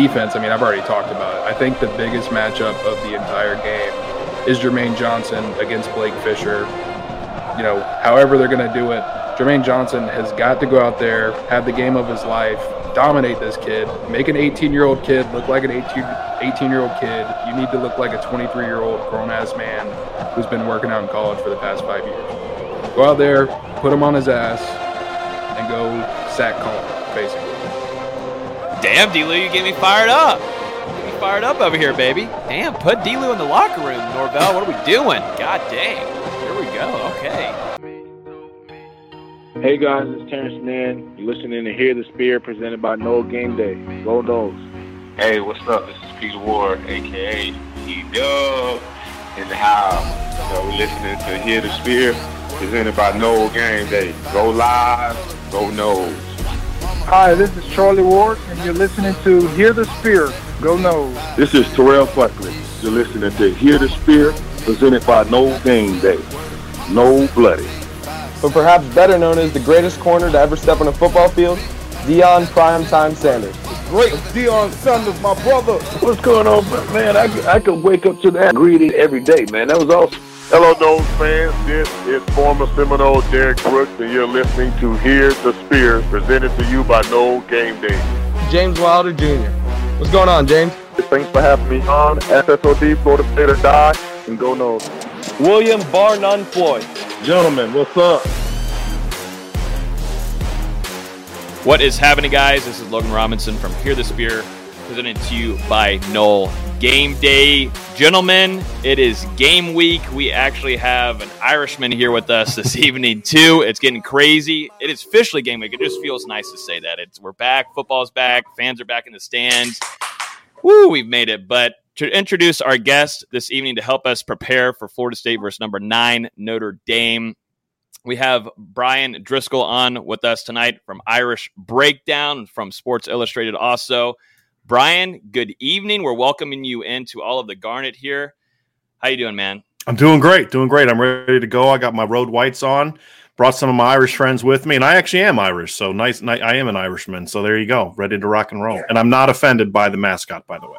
defense, I mean, I've already talked about it. I think the biggest matchup of the entire game is Jermaine Johnson against Blake Fisher. You know, however they're going to do it, Jermaine Johnson has got to go out there, have the game of his life, dominate this kid, make an 18 year old kid look like an 18, 18 year old kid. You need to look like a 23 year old grown ass man who's been working out in college for the past five years. Go out there, put him on his ass, and go sack Cullen, basically. Damn, D-Lou, you get me fired up. Get me fired up over here, baby. Damn, put D-Lou in the locker room, Norvell. What are we doing? God dang. Here we go. Okay. Hey guys, it's Terance Mann. You're listening to Hear the Spear presented by No Game Day. Go Noles. Hey, what's up? This is Peter Ward, aka E-Dub, in the house. So we're listening to Hear the Spear presented by No Game Day. Go live, go Noles. Hi, this is Charlie Ward, and you're listening to Hear the Spear. Go Noles. This is Terrell Buckley. You're listening to Hear the Spear, presented by No Game Day. No Bloody. But perhaps better known as the greatest corner to ever step on a football field, Deion Primetime Sanders. Great Deion Sanders, my brother. What's going on, man? I, I could wake up to that greeting every day, man. That was awesome. Hello, Noles fans. This is former Seminole Derrick Brooks, and you're listening to Hear the Spear, presented to you by No Game Day. James Wilder Jr. What's going on, James? Thanks for having me on. SSOD, Florida State or Die, and go Noles. William Bar None Floyd. Gentlemen, what's up? What is happening, guys? This is Logan Robinson from Hear the Spear, presented to you by Noel Game Day. Gentlemen, it is game week. We actually have an Irishman here with us this evening, too. It's getting crazy. It is officially game week. It just feels nice to say that. It's We're back. Football's back. Fans are back in the stands. Woo, we've made it. But to introduce our guest this evening to help us prepare for Florida State versus number nine, Notre Dame, we have Bryan Driskell on with us tonight from Irish Breakdown from Sports Illustrated also. Bryan, good evening. We're welcoming you into all of the Garnet here. How you doing, man? I'm doing great, doing great. I'm ready to go. I got my road whites on. Brought some of my Irish friends with me, and I actually am Irish, so nice. I am an Irishman, so there you go, ready to rock and roll. And I'm not offended by the mascot, by the way.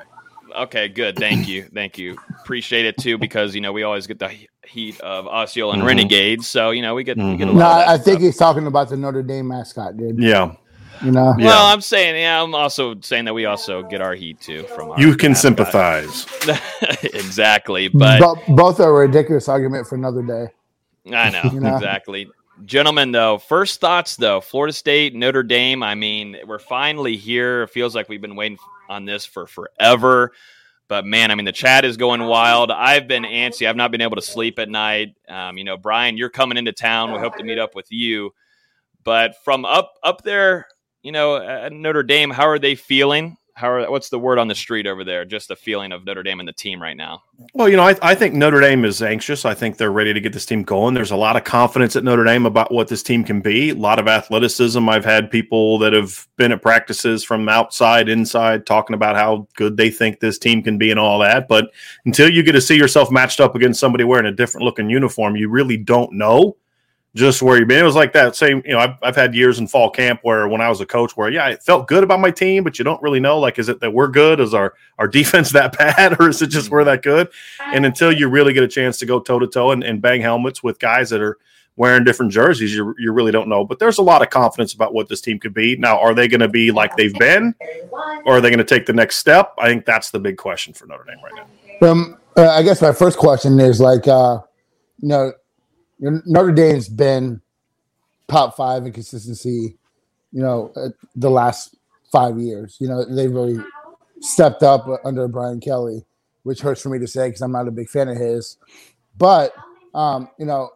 Okay, good. Thank you. Thank you. Appreciate it too, because you know we always get the heat of Osceola and mm-hmm. Renegades, so you know we get. Mm-hmm. We get no, I think he's talking about the Notre Dame mascot, dude. Yeah. You know. Yeah. Well, I'm saying, yeah, I'm also saying that we also get our heat too from. you can sympathize. exactly, but Bo- both are a ridiculous argument for another day. I know, you know? exactly. Gentlemen, though, first thoughts though, Florida State, Notre Dame. I mean, we're finally here. It feels like we've been waiting on this for forever. But man, I mean, the chat is going wild. I've been antsy. I've not been able to sleep at night. Um, you know, Bryan, you're coming into town. We hope to meet up with you. But from up up there, you know, at Notre Dame, how are they feeling? how are, what's the word on the street over there? Just the feeling of Notre Dame and the team right now. Well, you know, I, I think Notre Dame is anxious. I think they're ready to get this team going. There's a lot of confidence at Notre Dame about what this team can be. A lot of athleticism. I've had people that have been at practices from outside, inside, talking about how good they think this team can be and all that. But until you get to see yourself matched up against somebody wearing a different looking uniform, you really don't know just where you've been. It was like that same, you know, I've, I've had years in fall camp where when I was a coach where, yeah, I felt good about my team, but you don't really know, like, is it that we're good? Is our, our defense that bad? Or is it just we're that good? And until you really get a chance to go toe to toe and bang helmets with guys that are wearing different jerseys, you, you really don't know. But there's a lot of confidence about what this team could be. Now, are they going to be like they've been or are they going to take the next step? I think that's the big question for Notre Dame right now. Um, uh, I guess my first question is like, uh, you know, Notre Dame's been top five in consistency, you know, the last five years. You know, they've really stepped up under Brian Kelly, which hurts for me to say because I'm not a big fan of his. But um, you know,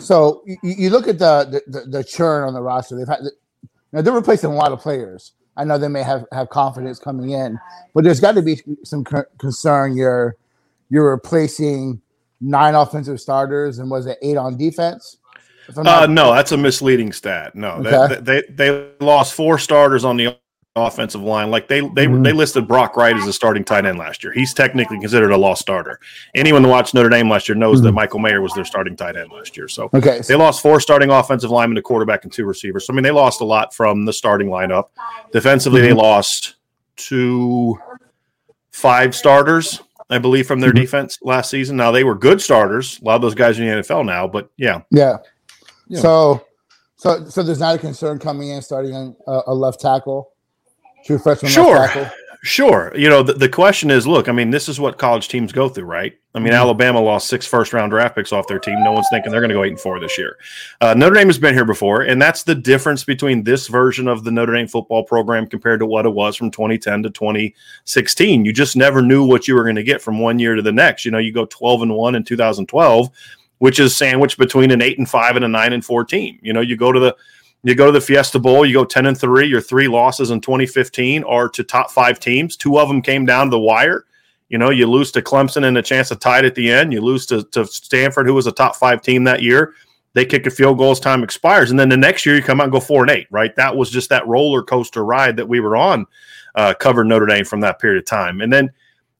so you, you look at the, the, the churn on the roster. They've had, you know, they're replacing a lot of players. I know they may have have confidence coming in, but there's got to be some concern. You're you're replacing nine offensive starters and was it eight on defense? Uh, no, that's a misleading stat. No, okay. they, they, they lost four starters on the offensive line. Like they they mm-hmm. they listed Brock Wright as a starting tight end last year. He's technically considered a lost starter. Anyone who watched Notre Dame last year knows mm-hmm. that Michael Mayer was their starting tight end last year. So okay, they lost four starting offensive linemen, a quarterback, and two receivers. So I mean, they lost a lot from the starting lineup. Defensively, mm-hmm. they lost two five starters, I believe, from their mm-hmm. defense last season. Now they were good starters. A lot of those guys are in the NFL now, but yeah, Yeah. Yeah. So, so, so there's not a concern coming in starting a, a left tackle, true freshman Sure. left tackle. Sure. You know, the, the question is look, I mean, this is what college teams go through, right? I mean, Mhm. Alabama lost six first round draft picks off their team. No one's thinking they're going to go eight and four this year. Uh, Notre Dame has been here before, and that's the difference between this version of the Notre Dame football program compared to what it was from 2010 to 2016. You just never knew what you were going to get from one year to the next. You know, you go 12 and one in 2012, which is sandwiched between an eight and five and a nine and four team. You know, you go to the you go to the Fiesta Bowl, you go 10 and 3, your three losses in 2015 are to top five teams. Two of them came down to the wire. You know, you lose to Clemson and a chance to tie it at the end. You lose to, to Stanford, who was a top five team that year. They kick a field goal as time expires. And then the next year you come out and go four and eight, right? That was just that roller coaster ride that we were on, uh, covered Notre Dame from that period of time. And then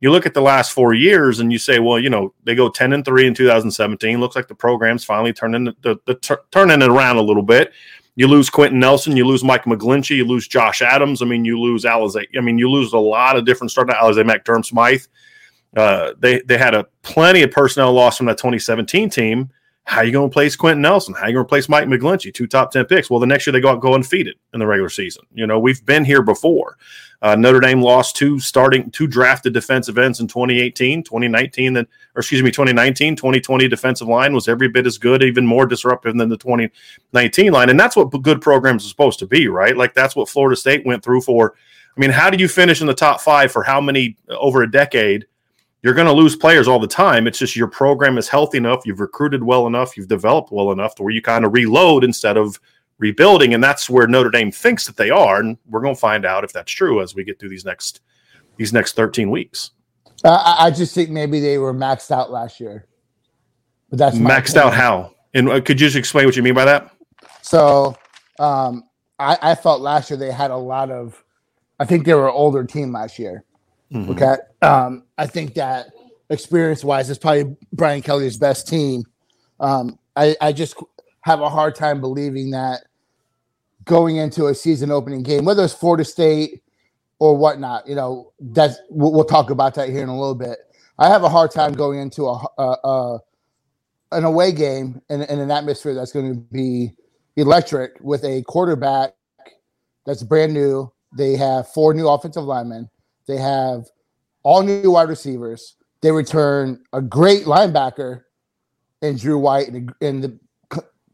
you look at the last four years and you say, well, you know, they go 10 and 3 in 2017. Looks like the program's finally turning the, the, the tur- turning it around a little bit. You lose Quenton Nelson, you lose Mike McGlinchey, you lose Josh Adams. I mean, you lose Alize. I mean, you lose a lot of different starting Alize Mack Durham Smythe. Uh, they they had a plenty of personnel loss from that 2017 team. How you going to replace Quenton Nelson? How you going to replace Mike McGlinchey? Two top 10 picks. Well, the next year they go out go undefeated in the regular season. You know, we've been here before. Uh, Notre Dame lost two starting, two drafted defensive ends in 2018, 2019, then, or excuse me, 2019, 2020 defensive line was every bit as good, even more disruptive than the 2019 line. And that's what good programs are supposed to be, right? Like that's what Florida State went through for. I mean, how do you finish in the top five for how many over a decade? You're going to lose players all the time. It's just your program is healthy enough, you've recruited well enough, you've developed well enough to where you kind of reload instead of rebuilding. And that's where Notre Dame thinks that they are. And we're going to find out if that's true as we get through these next these next 13 weeks. Uh, I, just think maybe they were maxed out last year, but that's Maxed out how? And uh, could you just explain what you mean by that? So um, I, I felt last year they had a lot of. I think they were an older team last year. Mhm. Okay, um, I think that experience wise, it's probably Brian Kelly's best team. Um, I, I just have a hard time believing that going into a season opening game, whether it's Florida State or whatnot, you know, that's we'll, we'll talk about that here in a little bit. I have a hard time going into a, a, a an away game in, in an atmosphere that's going to be electric with a quarterback that's brand new. They have four new offensive linemen. They have all new wide receivers. They return a great linebacker in Drew White and, and the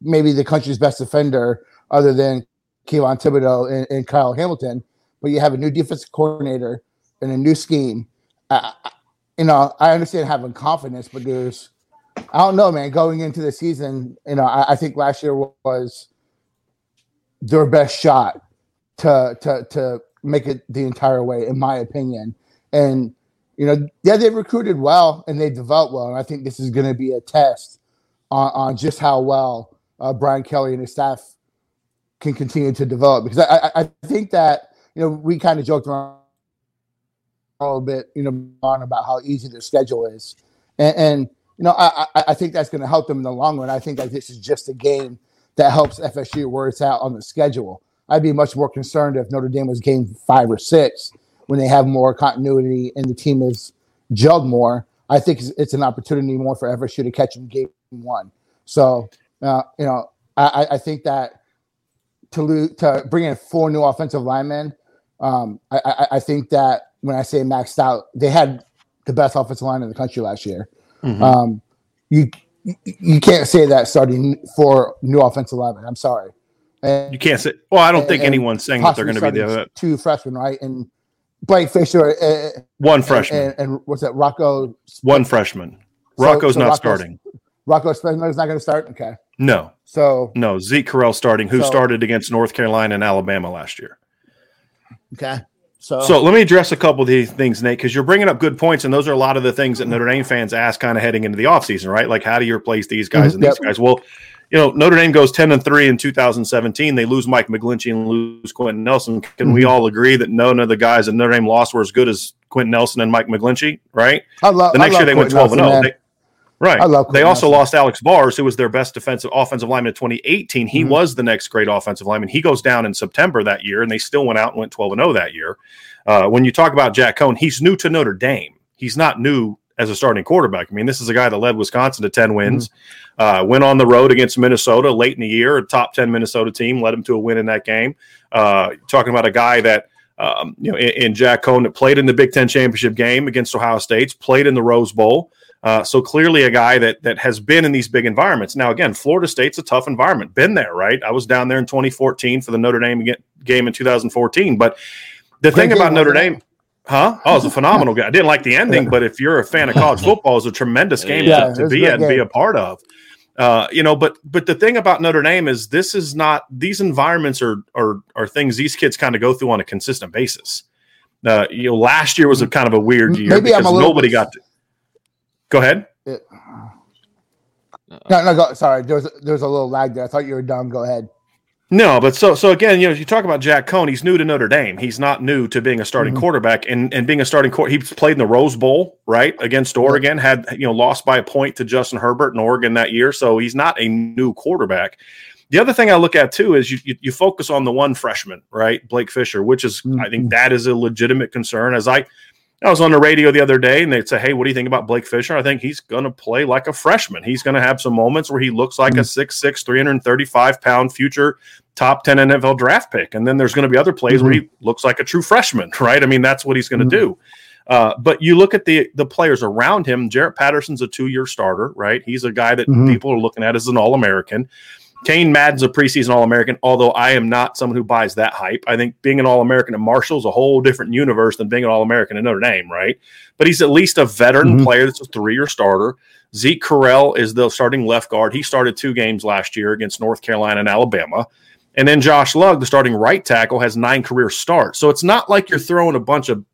maybe the country's best defender other than Kayvon Thibodeaux and, and Kyle Hamilton. But you have a new defensive coordinator and a new scheme. You know, I understand having confidence, but there's I don't know, man. Going into the season, you know, I, I think last year was their best shot to to to make it the entire way, in my opinion. And you know, yeah, they recruited well and they developed well, and I think this is going to be a test on, on just how well uh, Brian Kelly and his staff can continue to develop. Because I, I, I think that you know we kind of joked around a little bit, you know, on about how easy their schedule is, and, and you know, I, I, think that's going to help them in the long run. I think that this is just a game that helps FSU where it's out on the schedule. I'd be much more concerned if Notre Dame was game five or six when they have more continuity and the team is gelled more. I think it's, it's an opportunity more for FSU to catch them game one. So, uh, you know, I, I- think that to lose, to bring in four new offensive linemen, um, I, I, I think that when I say maxed out, they had the best offensive line in the country last year. Mhm. Um, you you- you can't say that starting for new offensive linemen. I'm sorry. And, You can't say. Well, I don't think anyone's saying that they're going to be the starting two freshmen, right? And Blake Fisher, uh, one freshman, and, and what's that? Rocco. one freshman. Rocco's so not Rocco's- starting. Rocco Spindler's not going to start. Okay, No, so no. Zeke Correll starting, who So- started against North Carolina and Alabama last year. okay, so So let me address a couple of these things, Nate, because you're bringing up good points, and those are a lot of the things that Notre Dame fans ask kind of heading into the offseason, right? Like, how do you replace these guys Mhm, and these yep. guys? Well, you know, Notre Dame goes 10 and 3 in 2017. They lose Mike McGlinchey and lose Quenton Nelson. Can we Mhm. all agree that none of the guys that Notre Dame lost were as good as Quenton Nelson and Mike McGlinchey, right? I love The next love year they went Quenton 12 and 0. They- Right. I love they also Nelson. lost Alex Bars, who was their best defensive offensive lineman in 2018. He Mhm. was the next great offensive lineman. He goes down in September that year, and they still went out and went 12 and 0 that year. Uh, when you talk about Jack Coan, he's new to Notre Dame. He's not new as a starting quarterback. I mean, this is a guy that led Wisconsin to 10 wins, mm-hmm. uh, went on the road against Minnesota late in the year, a top 10 Minnesota team, led him to a win in that game. Uh, talking about a guy that, um, you know, in, in, Jack Coan that played in the Big Ten championship game against Ohio State, played in the Rose Bowl. Uh, so clearly a guy that that has been in these big environments. Now, again, Florida State's a tough environment. Been there, right? I was down there in 2014 for the Notre Dame game in 2014. But the Great thing about Notre Dame, huh? Oh, it was a phenomenal game. I didn't like the ending, but if you're a fan of college football, it's a tremendous game yeah, to, to be at and be a part of. Uh, you know, but but the thing about Notre Dame is this is not these environments are are are things these kids kind of go through on a consistent basis. Uh, you know, last year was a kind of a weird year Maybe because nobody bit, got to. Go ahead. No, no, go, sorry. There was there was a little lag there. I thought you were done. Go ahead. No, but so so again, you know, you talk about Jack Coan. He's new to Notre Dame. He's not new to being a starting mm-hmm. quarterback and and being a starting court. He played in the Rose Bowl, right, against Oregon. Had you know lost by a point to Justin Herbert in Oregon that year, so he's not a new quarterback. The other thing I look at too is you, you, you focus on the one freshman, right, Blake Fisher, which is mm-hmm. I think mm-hmm. that is a legitimate concern. As I I was on the radio the other day and they'd say, Hey, what do you think about Blake Fisher? I think he's going to play like a freshman. He's going to have some moments where he looks like mm-hmm. a 6'6, 335 pound future top 10 NFL draft pick. And then there's going to be other plays mm-hmm. where he looks like a true freshman, right? I mean, that's what he's going to mm-hmm. do. Uh, but you look at the the players around him. Jarrett Patterson's a two year starter, right? He's a guy that mm-hmm. people are looking at as an All American. Cain Madden's a preseason All American, although I am not someone who buys that hype. I think being an All American at Marshall is a whole different universe than being an All American at Notre Dame, right? But he's at least a veteran mm-hmm. player that's a three year starter. Zeke Correll is the starting left guard. He started two games last year against North Carolina and Alabama. And then Josh Lugg, the starting right tackle, has nine career starts. So it's not like you're throwing a bunch of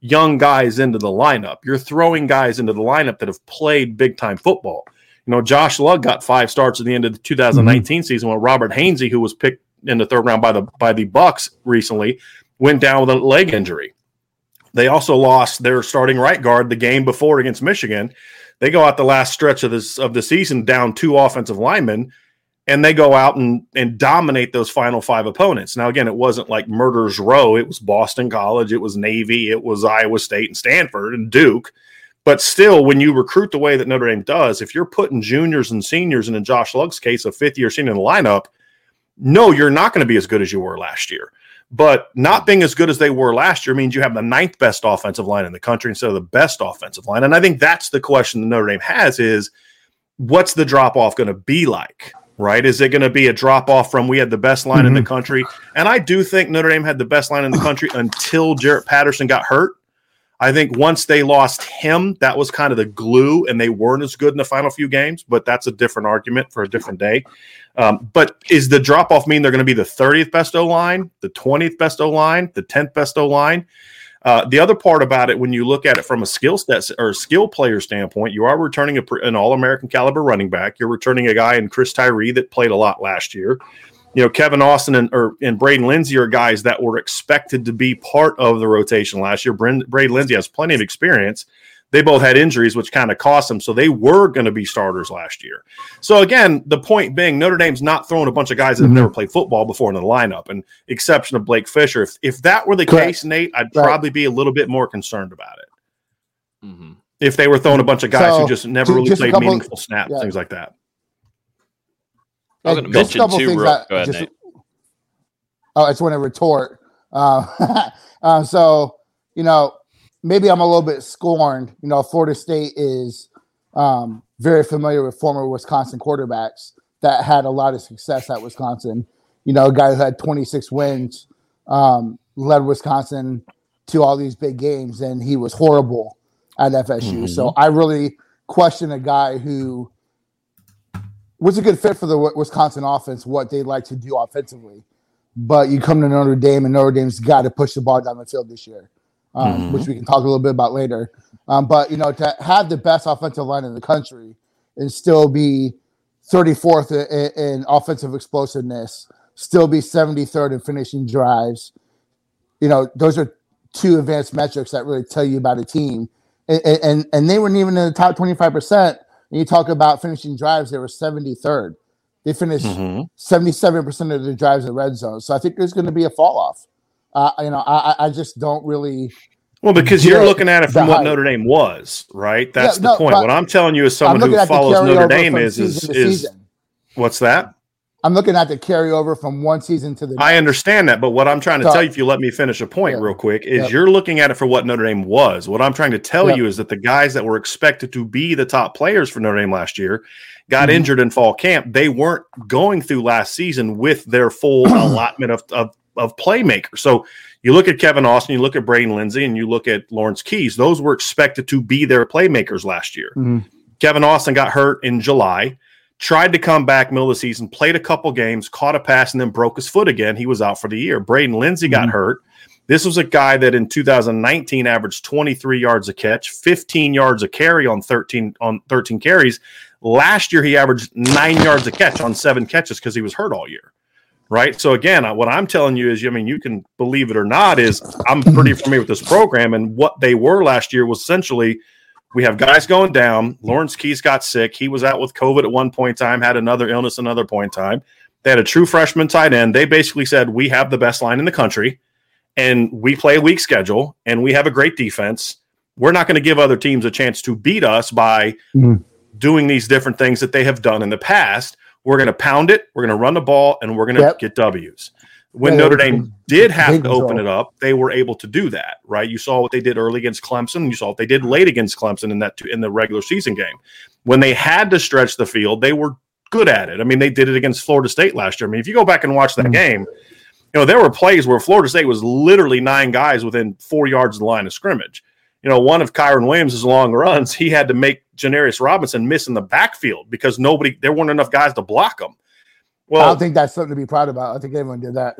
young guys into the lineup. You're throwing guys into the lineup that have played big time football. You know, Josh Lugg got five starts at the end of the 2019 mm-hmm. season when Robert Hainsey, who was picked in the third round by the by the Bucks recently, went down with a leg injury. They also lost their starting right guard the game before against Michigan. They go out the last stretch of this of the season down two offensive linemen, and they go out and and dominate those final five opponents. Now, again, it wasn't like murder's row. It was Boston College, it was Navy, it was Iowa State and Stanford and Duke. But still, when you recruit the way that Notre Dame does, if you're putting juniors and seniors, and in Josh Lugg's case, a fifth year senior in the lineup, no, you're not going to be as good as you were last year. But not being as good as they were last year means you have the ninth best offensive line in the country instead of the best offensive line. And I think that's the question that Notre Dame has is what's the drop off going to be like? Right? Is it going to be a drop off from we had the best line mm-hmm. in the mm-hmm. country? And I do think Notre Dame had the best line in the country until Jarrett Patterson got hurt. I think once they lost him, that was kind of the glue, and they weren't as good in the final few games. But that's a different argument for a different day. Um, but is the drop off mean they're going to be the 30th best O line, the 20th best O line, the 10th best O line? Uh, the other part about it, when you look at it from a skill set or skill player standpoint, you are returning a, an All American caliber running back. You're returning a guy in Chris Tyree that played a lot last year you know, Kevin Austin and or and Braden Lenzy are guys that were expected to be part of the rotation last year. Braden Lenzy has plenty of experience. They both had injuries, which kind of cost them. So they were going to be starters last year. So again, the point being, Notre Dame's not throwing a bunch of guys that have never played football before in the lineup, and exception of Blake Fisher. If if that were the Correct. case, Nate, I'd right. probably be a little bit more concerned about it. Mm-hmm. If they were throwing a bunch of guys so, who just never really played couple, meaningful snaps, yeah. things like that. I was going to mention. Real, go ahead, just. Oh, I just want to retort. Uh, uh, so you know, maybe I'm a little bit scorned. You know, Florida State is um, very familiar with former Wisconsin quarterbacks that had a lot of success at Wisconsin. You know, a guy who had 26 wins, um, led Wisconsin to all these big games, and he was horrible at FSU. Mm-hmm. So I really question a guy who was a good fit for the Wisconsin offense, what they like to do offensively. But you come to Notre Dame, and Notre Dame's got to push the ball down the field this year, um, mm-hmm. which we can talk a little bit about later. Um, but you know, to have the best offensive line in the country and still be 34th in, in offensive explosiveness, still be 73rd in finishing drives, you know, those are two advanced metrics that really tell you about a team. And, and, and they weren't even in the top 25 percent and you talk about finishing drives, they were 73rd. They finished mm-hmm. 77% of the drives in the red zone. So I think there's going to be a fall off Uh, you know, I, I just don't really. Well, because you're looking at it from what. Notre Dame was, right? That's Yeah, the point. What I'm telling you as I'm someone who follows Notre Dame is is, is what's that? I'm looking at the carryover from one season to the next. I understand that, but what I'm trying to So- tell you, if you let me finish a point Yeah. real quick, is you're looking at it for what Notre Dame was. What I'm trying to tell you is that the guys that were expected to be the top players for Notre Dame last year got Mhm. injured in fall camp. They weren't going through last season with their full allotment of, of of playmakers. So you look at Kevin Austin, you look at Braden Lenzy, and you look at Lawrence Keys. Those were expected to be their playmakers last year. Mhm. Kevin Austin got hurt in July, tried to come back middle of the season, played a couple games, caught a pass, and then broke his foot again. He was out for the year. Braden Lenzy got mm-hmm. hurt. This was a guy that in 2019 averaged 23 yards a catch, 15 yards a carry on 13 on 13 carries. Last year he averaged 9 yards a catch on 7 catches cuz he was hurt all year. Right? So again, what I'm telling you is I mean you can believe it or not is I'm pretty familiar with this program and what they were last year was essentially we have guys going down. Lawrence Keys got sick. He was out with COVID at one point in time, had another illness another point in time. They had a true freshman tight end. They basically said, We have the best line in the country, and we play a weak schedule, and we have a great defense. We're not going to give other teams a chance to beat us by Mhm. doing these different things that they have done in the past. We're going to pound it, we're going to run the ball, and we're going to Yep. get W's. When Yeah, Notre Dame did have to open it up, they were able to do that, right? You saw what they did early against Clemson. You saw what they did late against Clemson in that in the regular season game. When they had to stretch the field, they were good at it. I mean, they did it against Florida State last year. I mean, if you go back and watch that Mhm. game, you know there were plays where Florida State was literally nine guys within four yards of the line of scrimmage. You know, one of Kyren Williams' long runs, he had to make Janarius Robinson miss in the backfield because nobody, there weren't enough guys to block him. I Well, don't think that's something to be proud about. I think everyone did that.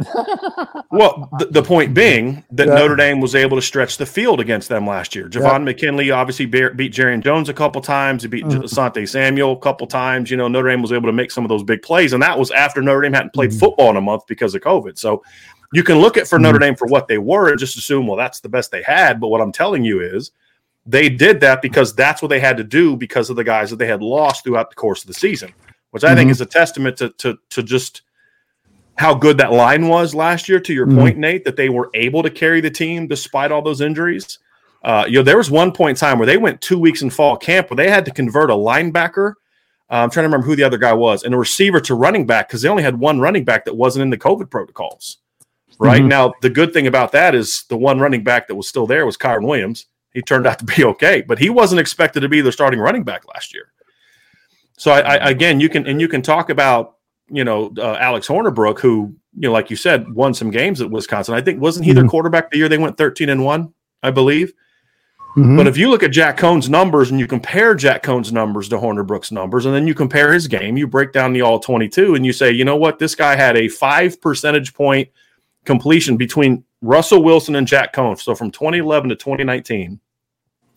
well, the, the point being that Yeah. Notre Dame was able to stretch the field against them last year. Javon McKinley obviously bear, beat Jarrian Jones a couple times. He beat Mhm. Asante Samuel a couple times. You know, Notre Dame was able to make some of those big plays, and that was after Notre Dame hadn't played Mhm. football in a month because of COVID. So you can look at for Mhm. Notre Dame for what they were and just assume, well, that's the best they had. But what I'm telling you is they did that because that's what they had to do because of the guys that they had lost throughout the course of the season, which I think Mhm. is a testament to to to just how good that line was last year. To your Mhm. point, Nate, that they were able to carry the team despite all those injuries. Uh, you know, there was one point in time where they went two weeks in fall camp where they had to convert a linebacker. Uh, I'm trying to remember who the other guy was, and a receiver to running back because they only had one running back that wasn't in the COVID protocols. Right Mhm. now, the good thing about that is the one running back that was still there was Kyren Williams. He turned out to be okay, but he wasn't expected to be the starting running back last year. So I, I again, you can and you can talk about you know uh, Alex Hornibrook, who you know, like you said, won some games at Wisconsin. I think wasn't he their Mhm. quarterback the year they went thirteen and one, I believe. Mhm. But if you look at Jack Coan's numbers and you compare Jack Coan's numbers to Hornibrook's numbers, and then you compare his game, you break down the all 22 and you say, you know what, this guy had a five percentage point completion between Russell Wilson and Jack Coan. So from 2011 to 2019,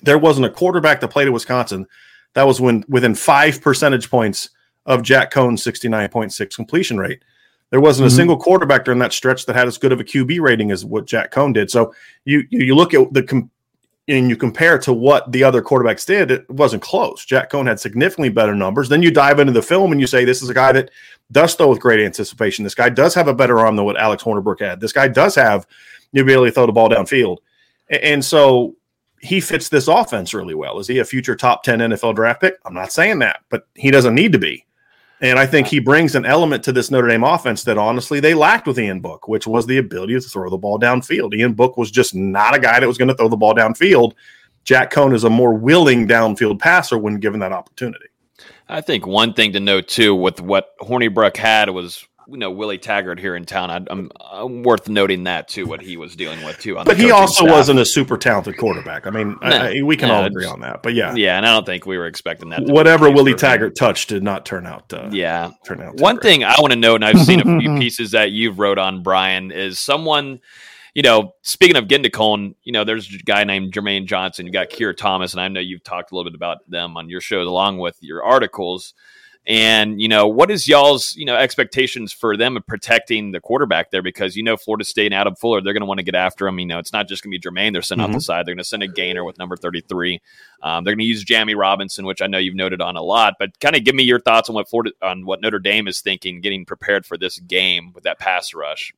there wasn't a quarterback that played at Wisconsin that was when, within five percentage points of Jack Coan's 69.6 completion rate. There wasn't Mhm. a single quarterback during that stretch that had as good of a QB rating as what Jack Coan did. So you you look at the com- and you compare it to what the other quarterbacks did, it wasn't close. Jack Coan had significantly better numbers. Then you dive into the film and you say, this is a guy that does throw with great anticipation. This guy does have a better arm than what Alex Hornibrook had. This guy does have the ability to throw the ball downfield. And so he fits this offense really well. Is he a future top 10 NFL draft pick? I'm not saying that, but he doesn't need to be. And I think he brings an element to this Notre Dame offense that honestly they lacked with Ian Book, which was the ability to throw the ball downfield. Ian Book was just not a guy that was going to throw the ball downfield. Jack Coan is a more willing downfield passer when given that opportunity. I think one thing to note too with what Hornibrook had was you know Willie Taggart here in town. I, I'm, I'm worth noting that too. What he was dealing with too. On But he also staff. wasn't a super talented quarterback. I mean, No, I- we can no, all agree on that. But yeah, Yeah, and I don't think we were expecting that. whatever Willie. Taggart touched did not turn out. Uh, Yeah. turn out. One thing I want to note, and I've seen a few pieces that you've wrote on, Bryan, is someone, you know, speaking of getting to Coan, you know, there's a guy named Jermaine Johnson. You got Keir Thomas, and I know you've talked a little bit about them on your shows along with your articles. And, you know, what is y'all's, you know, expectations for them of protecting the quarterback there? Because, you know, Florida State and Adam Fuller, they're going to want to get after him. You know, it's not just going to be Jermaine they're sending off the Mhm. side. They're going to send a gainer with number 33. Um, they're going to use Jammie Robinson, which I know you've noted on a lot, but kind of give me your thoughts on what Florida, on what Notre Dame is thinking, getting prepared for this game with that pass rush.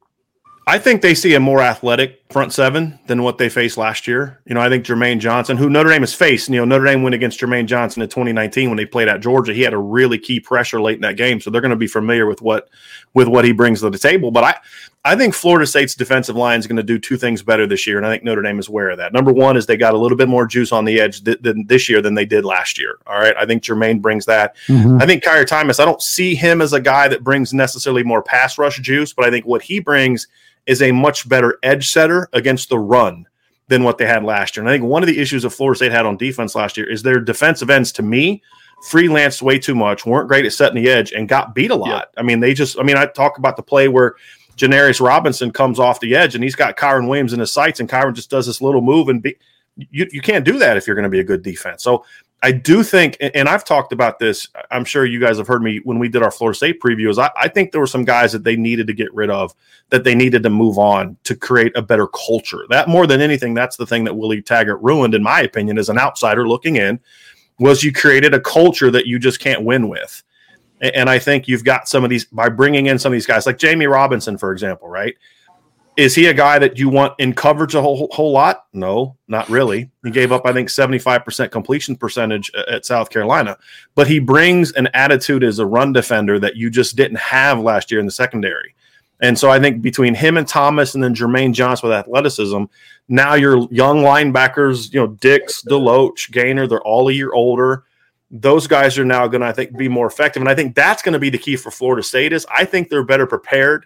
I think they see a more athletic front seven than what they faced last year. You know, I think Jermaine Johnson, who Notre Dame has faced, you know, Notre Dame went against Jermaine Johnson in 2019 when they played at Georgia. He had a really key pressure late in that game, so they're going to be familiar with what with what he brings to the table. But I, I think Florida State's defensive line is going to do two things better this year, and I think Notre Dame is aware of that. Number one is they got a little bit more juice on the edge th- than this year than they did last year. All right, I think Jermaine brings that. Mm-hmm. I think Keir Thomas. I don't see him as a guy that brings necessarily more pass rush juice, but I think what he brings is a much better edge setter against the run than what they had last year. And I think one of the issues that Florida State had on defense last year is their defensive ends, to me, freelanced way too much, weren't great at setting the edge, and got beat a lot. Yep. I mean, they just, I mean, I talk about the play where Janarius Robinson comes off the edge and he's got Kyren Williams in his sights, and Kyren just does this little move and be, you, you can't do that if you're going to be a good defense. So I do think, and I've talked about this. I'm sure you guys have heard me when we did our Florida State previews. I, I, think there were some guys that they needed to get rid of, that they needed to move on to create a better culture. That more than anything, that's the thing that Willie Taggart ruined, in my opinion, as an outsider looking in, was you created a culture that you just can't win with. And, I think you've got some of these by bringing in some of these guys, like Jammie Robinson, for example, right? Is he a guy that you want in coverage a whole, whole lot? No, not really. He gave up, I think, 75% completion percentage uh, at South Carolina, but he brings an attitude as a run defender that you just didn't have last year in the secondary. And so I think between him and Thomas and then Jermaine Johnson with athleticism, now your young linebackers, you know, Dix, Deloach, Gainer, they're all a year older. Those guys are now going to, I think, be more effective. And I think that's going to be the key for Florida State is I think they're better prepared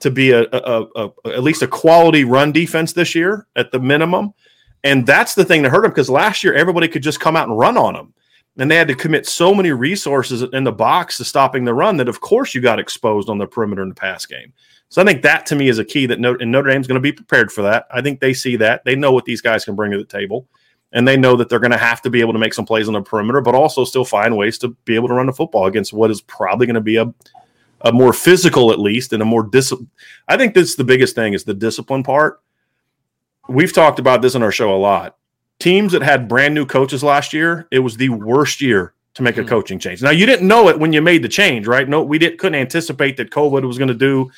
to be a, a, a, a, at least a quality run defense this year at the minimum. And that's the thing that hurt them because last year everybody could just come out and run on them. And they had to commit so many resources in the box to stopping the run that, of course, you got exposed on the perimeter in the pass game. So I think that to me is a key that Notre, and Notre Dame's going to be prepared for that. I think they see that. They know what these guys can bring to the table. And they know that they're going to have to be able to make some plays on the perimeter, but also still find ways to be able to run the football against what is probably going to be a a more physical at least and a more discipline. I think that's the biggest thing is the discipline part. We've talked about this in our show a lot. Teams that had brand new coaches last year, it was the worst year to make a hmm. coaching change. Now you didn't know it when you made the change, right? No, we didn't couldn't anticipate that COVID was going to do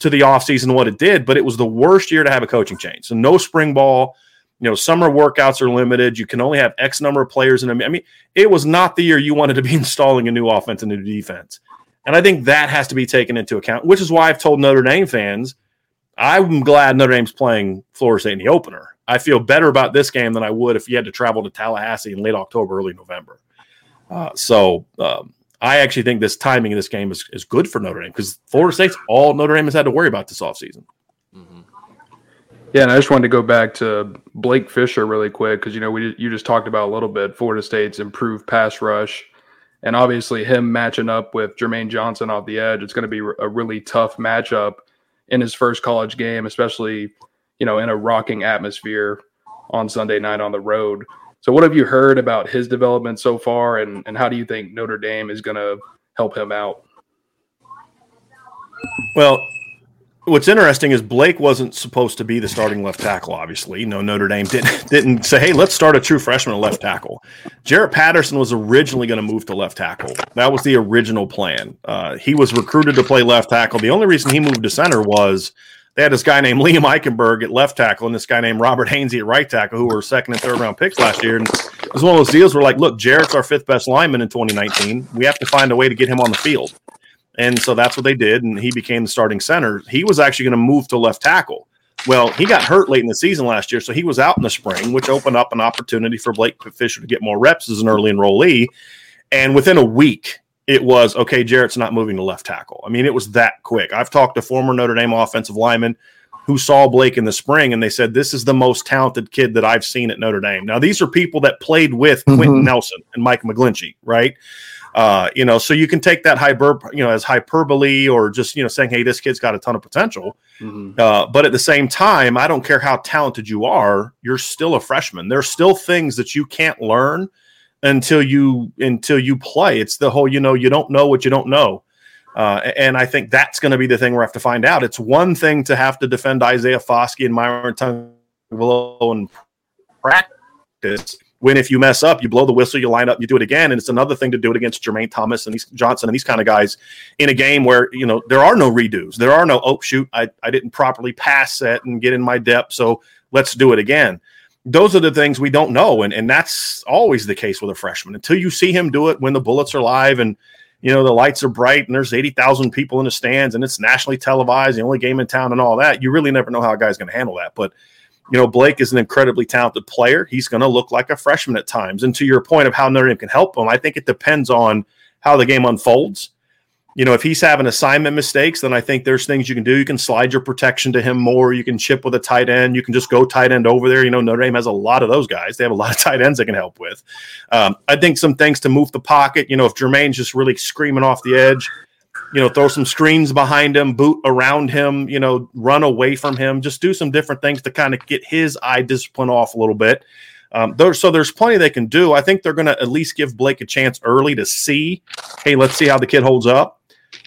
to the offseason what it did, but it was the worst year to have a coaching change. So no spring ball, you know, summer workouts are limited. You can only have X number of players in. I mean, it was not the year you wanted to be installing a new offense and a new defense. And I think that has to be taken into account, which is why I've told Notre Dame fans, I'm glad Notre Dame's playing Florida State in the opener. I feel better about this game than I would if you had to travel to Tallahassee in late October, early November. Uh, so um, I actually think this timing of this game is, is good for Notre Dame because Florida State's all Notre Dame has had to worry about this offseason. Yeah, and I just wanted to go back to Blake Fisher really quick because you know we you just talked about a little bit Florida State's improved pass rush and obviously, him matching up with Jermaine Johnson off the edge, it's going to be a really tough matchup in his first college game, especially you know in a rocking atmosphere on Sunday night on the road. So, what have you heard about his development so far, and and how do you think Notre Dame is going to help him out? Well, What's interesting is Blake wasn't supposed to be the starting left tackle. Obviously, no Notre Dame didn't didn't say, "Hey, let's start a true freshman left tackle." Jarrett Patterson was originally going to move to left tackle. That was the original plan. Uh, he was recruited to play left tackle. The only reason he moved to center was they had this guy named Liam Eichenberg at left tackle and this guy named Robert Hainsey at right tackle, who were second and third round picks last year. And it was one of those deals where, like, look, Jarrett's our fifth best lineman in 2019. We have to find a way to get him on the field. And so that's what they did. And he became the starting center. He was actually going to move to left tackle. Well, he got hurt late in the season last year. So he was out in the spring, which opened up an opportunity for Blake Fisher to get more reps as an early enrollee. And within a week, it was okay, Jarrett's not moving to left tackle. I mean, it was that quick. I've talked to former Notre Dame offensive linemen who saw Blake in the spring and they said, This is the most talented kid that I've seen at Notre Dame. Now, these are people that played with mm-hmm. Quenton Nelson and Mike McGlinchey, right? Uh, you know, so you can take that hyper, you know, as hyperbole or just you know saying, "Hey, this kid's got a ton of potential." Mm-hmm. Uh, but at the same time, I don't care how talented you are, you're still a freshman. There's still things that you can't learn until you until you play. It's the whole, you know, you don't know what you don't know. Uh, and I think that's going to be the thing we have to find out. It's one thing to have to defend Isaiah Foskey and Myron Tungvalo in practice when if you mess up, you blow the whistle, you line up, you do it again, and it's another thing to do it against Jermaine Thomas and these Johnson and these kind of guys in a game where you know there are no redos, there are no oh shoot, I, I didn't properly pass that and get in my depth, so let's do it again. Those are the things we don't know, and and that's always the case with a freshman until you see him do it when the bullets are live and you know the lights are bright and there's 80,000 people in the stands and it's nationally televised, the only game in town and all that. You really never know how a guy's going to handle that, but you know, Blake is an incredibly talented player. He's going to look like a freshman at times. And to your point of how Notre Dame can help him, I think it depends on how the game unfolds. You know, if he's having assignment mistakes, then I think there's things you can do. You can slide your protection to him more. You can chip with a tight end. You can just go tight end over there. You know, Notre Dame has a lot of those guys. They have a lot of tight ends they can help with. Um, I think some things to move the pocket. You know, if Jermaine's just really screaming off the edge, you know, throw some screens behind him, boot around him, you know, run away from him, just do some different things to kind of get his eye discipline off a little bit. Um, there, so there's plenty they can do. I think they're going to at least give Blake a chance early to see, hey, let's see how the kid holds up.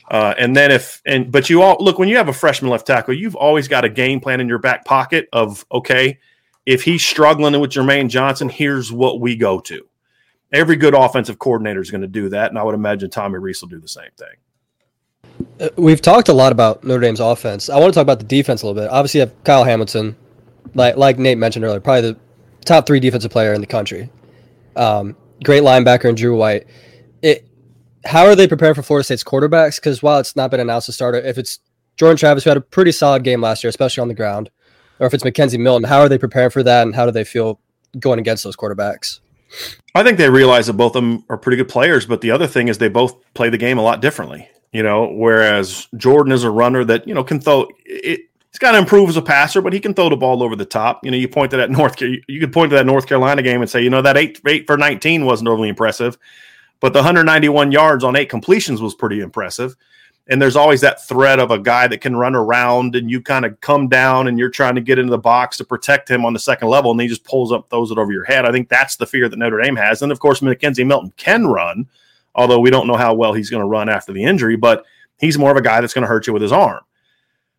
Uh, and then if and but you all look when you have a freshman left tackle, you've always got a game plan in your back pocket of okay, if he's struggling with Jermaine Johnson, here's what we go to. Every good offensive coordinator is going to do that, and I would imagine Tommy Rees will do the same thing. Uh, we've talked a lot about Notre Dame's offense. I want to talk about the defense a little bit. Obviously, you have Kyle Hamilton, like like Nate mentioned earlier, probably the top three defensive player in the country. Um, great linebacker and Drew White. It, how are they preparing for Florida State's quarterbacks? Because while it's not been announced to starter, if it's Jordan Travis who had a pretty solid game last year, especially on the ground, or if it's McKenzie Milton, how are they preparing for that, and how do they feel going against those quarterbacks? I think they realize that both of them are pretty good players, but the other thing is they both play the game a lot differently you know, whereas Jordan is a runner that, you know, can throw it. He's got to improve as a passer, but he can throw the ball over the top. You know, you point to that North, you could point to that North Carolina game and say, you know, that eight, eight for 19 wasn't overly impressive, but the 191 yards on eight completions was pretty impressive. And there's always that threat of a guy that can run around and you kind of come down and you're trying to get into the box to protect him on the second level. And he just pulls up, throws it over your head. I think that's the fear that Notre Dame has. And of course, McKenzie Milton can run although we don't know how well he's going to run after the injury, but he's more of a guy that's going to hurt you with his arm.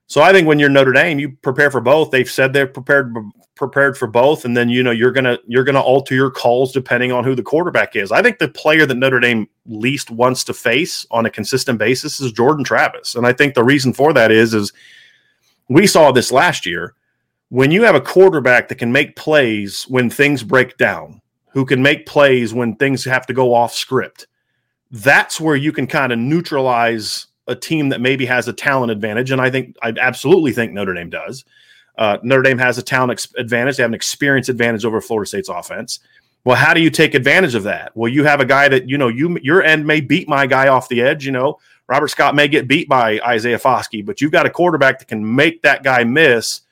So I think when you're Notre Dame, you prepare for both. They've said they're prepared prepared for both, and then you know you're gonna you're gonna alter your calls depending on who the quarterback is. I think the player that Notre Dame least wants to face on a consistent basis is Jordan Travis, and I think the reason for that is is we saw this last year when you have a quarterback that can make plays when things break down, who can make plays when things have to go off script that's where you can kind of neutralize a team that maybe has a talent advantage. And I think I absolutely think Notre Dame does. Uh, Notre Dame has a talent ex- advantage. They have an experience advantage over Florida State's offense. Well, how do you take advantage of that? Well, you have a guy that you know you your end may beat my guy off the edge. You know, Robert Scott may get beat by Isaiah Foskey, but you've got a quarterback that can make that guy miss,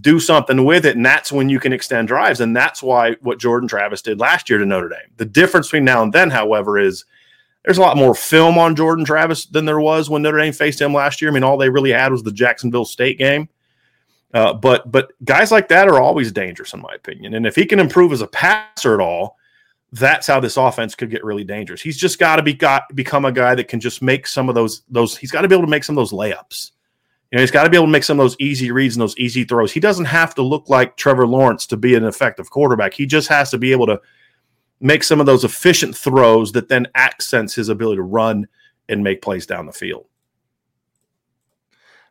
do something with it, and that's when you can extend drives. And that's why what Jordan Travis did last year to Notre Dame. The difference between now and then, however, is there's a lot more film on Jordan Travis than there was when Notre Dame faced him last year. I mean, all they really had was the Jacksonville State game. Uh, but but guys like that are always dangerous, in my opinion. And if he can improve as a passer at all, that's how this offense could get really dangerous. He's just got to be got become a guy that can just make some of those those. He's got to be able to make some of those layups. You know, he's got to be able to make some of those easy reads and those easy throws. He doesn't have to look like Trevor Lawrence to be an effective quarterback. He just has to be able to make some of those efficient throws that then accents his ability to run and make plays down the field.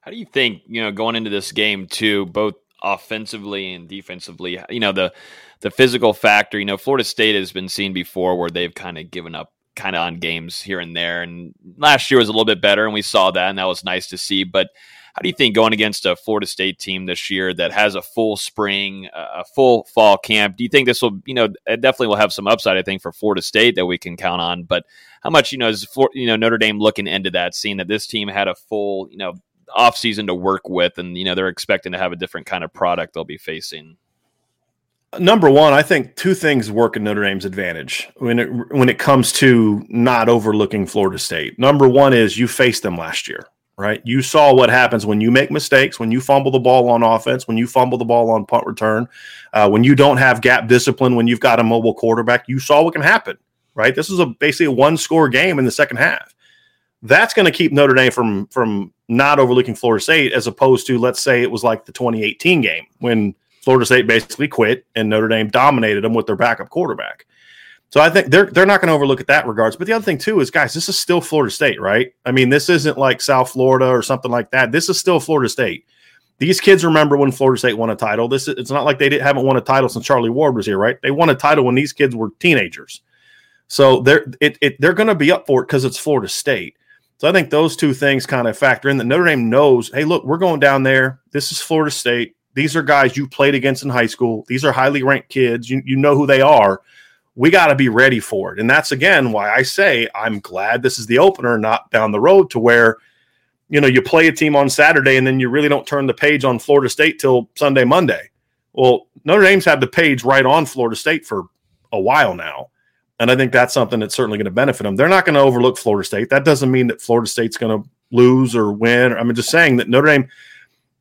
How do you think, you know, going into this game too, both offensively and defensively, you know, the the physical factor, you know, Florida State has been seen before where they've kind of given up kind of on games here and there. And last year was a little bit better and we saw that and that was nice to see. But how do you think going against a Florida State team this year that has a full spring, a full fall camp? Do you think this will, you know, it definitely will have some upside, I think, for Florida State that we can count on. But how much, you know, is you know Notre Dame looking into that, seeing that this team had a full, you know, off season to work with, and you know they're expecting to have a different kind of product they'll be facing. Number one, I think two things work in Notre Dame's advantage when it when it comes to not overlooking Florida State. Number one is you faced them last year right? You saw what happens when you make mistakes, when you fumble the ball on offense, when you fumble the ball on punt return, uh, when you don't have gap discipline, when you've got a mobile quarterback. You saw what can happen, right? This is a basically a one score game in the second half. That's going to keep Notre Dame from from not overlooking Florida State, as opposed to let's say it was like the 2018 game when Florida State basically quit, and Notre Dame dominated them with their backup quarterback. So I think they're they're not going to overlook it that regards. But the other thing too is, guys, this is still Florida State, right? I mean, this isn't like South Florida or something like that. This is still Florida State. These kids remember when Florida State won a title. This is, it's not like they didn't, haven't won a title since Charlie Ward was here, right? They won a title when these kids were teenagers. So they're it, it they're going to be up for it because it's Florida State. So I think those two things kind of factor in that Notre Dame knows, hey, look, we're going down there. This is Florida State. These are guys you played against in high school. These are highly ranked kids. You, you know who they are we got to be ready for it. And that's again why I say I'm glad this is the opener, not down the road to where, you know, you play a team on Saturday and then you really don't turn the page on Florida State till Sunday, Monday. Well, Notre Dame's had the page right on Florida State for a while now. And I think that's something that's certainly going to benefit them. They're not going to overlook Florida State. That doesn't mean that Florida State's going to lose or win. I'm just saying that Notre Dame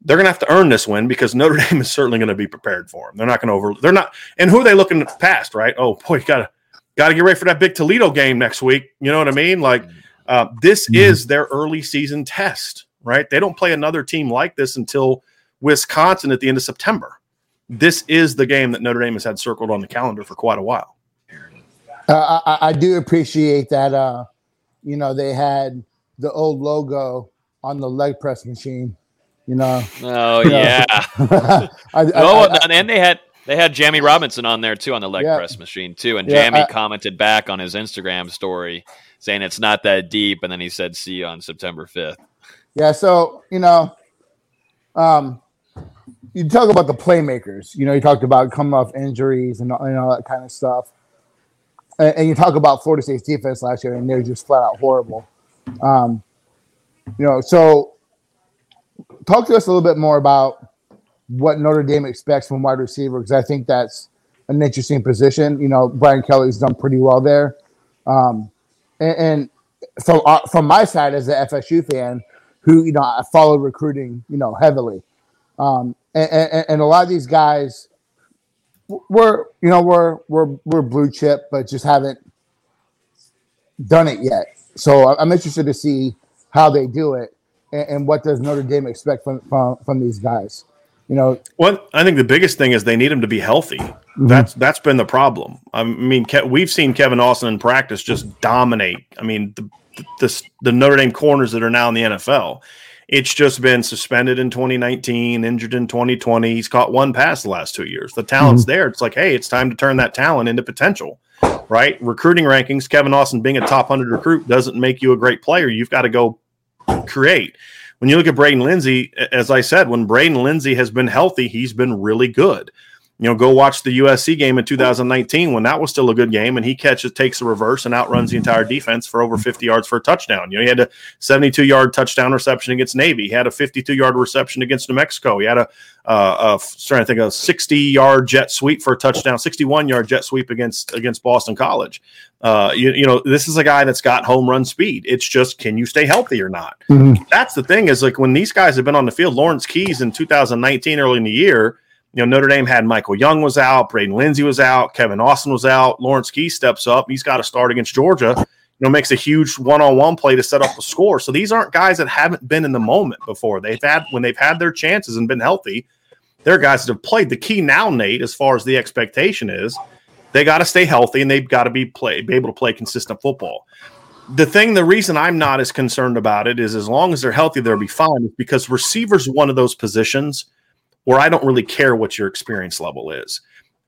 they're going to have to earn this win because Notre Dame is certainly going to be prepared for them. They're not going to over. They're not. And who are they looking past? Right? Oh boy, you gotta gotta get ready for that big Toledo game next week. You know what I mean? Like uh, this mm-hmm. is their early season test. Right? They don't play another team like this until Wisconsin at the end of September. This is the game that Notre Dame has had circled on the calendar for quite a while. Uh, I, I, do appreciate that. Uh, you know, they had the old logo on the leg press machine you know. Oh yeah. I, I, oh, I, and they had they had Jammie Robinson on there too on the leg yeah. press machine too, and yeah, Jammie commented back on his Instagram story saying it's not that deep, and then he said, "See you on September 5th. Yeah, so you know, um, you talk about the playmakers. You know, you talked about coming off injuries and, and all that kind of stuff, and, and, you talk about Florida State's defense last year, and they're just flat out horrible. Um, you know, so talk to us a little bit more about what Notre Dame expects from wide receiver because I think that's an interesting position. You know, Brian Kelly's done pretty well there, um, and, and, from uh, from my side as an FSU fan, who you know I follow recruiting, you know, heavily, um, and, and, and, a lot of these guys were you know we're we're we're blue chip, but just haven't done it yet. So I'm interested to see how they do it and, and what does Notre Dame expect from, from, from these guys? You know, well, I think the biggest thing is they need them to be healthy. Mm-hmm. That's that's been the problem. I mean, Ke- we've seen Kevin Austin in practice just dominate. I mean, the, the the Notre Dame corners that are now in the NFL. It's just been suspended in 2019, injured in 2020. He's caught one pass the last two years. The talent's mm-hmm. there. It's like, hey, it's time to turn that talent into potential, right? Recruiting rankings, Kevin Austin being a top 100 recruit doesn't make you a great player. You've got to go create. When you look at Braden Lenzy, as I said, when Braden Lenzy has been healthy, he's been really good. You know, go watch the USC game in 2019 when that was still a good game, and he catches, takes a reverse, and outruns the entire defense for over 50 yards for a touchdown. You know, he had a 72 yard touchdown reception against Navy. He had a 52 yard reception against New Mexico. He had a, uh, a trying to think a 60 yard jet sweep for a touchdown, 61 yard jet sweep against against Boston College. Uh, you, you know, this is a guy that's got home run speed. It's just can you stay healthy or not? Mm-hmm. That's the thing. Is like when these guys have been on the field. Lawrence Keys in 2019, early in the year you know, Notre Dame had Michael Young was out, Braden Lenzy was out, Kevin Austin was out, Lawrence Key steps up. He's got to start against Georgia. You know, makes a huge one-on-one play to set up a score. So these aren't guys that haven't been in the moment before. They've had when they've had their chances and been healthy. They're guys that have played. The key now, Nate, as far as the expectation is, they got to stay healthy and they've got to be play be able to play consistent football. The thing, the reason I'm not as concerned about it is as long as they're healthy, they'll be fine. Because receivers one of those positions – where I don't really care what your experience level is.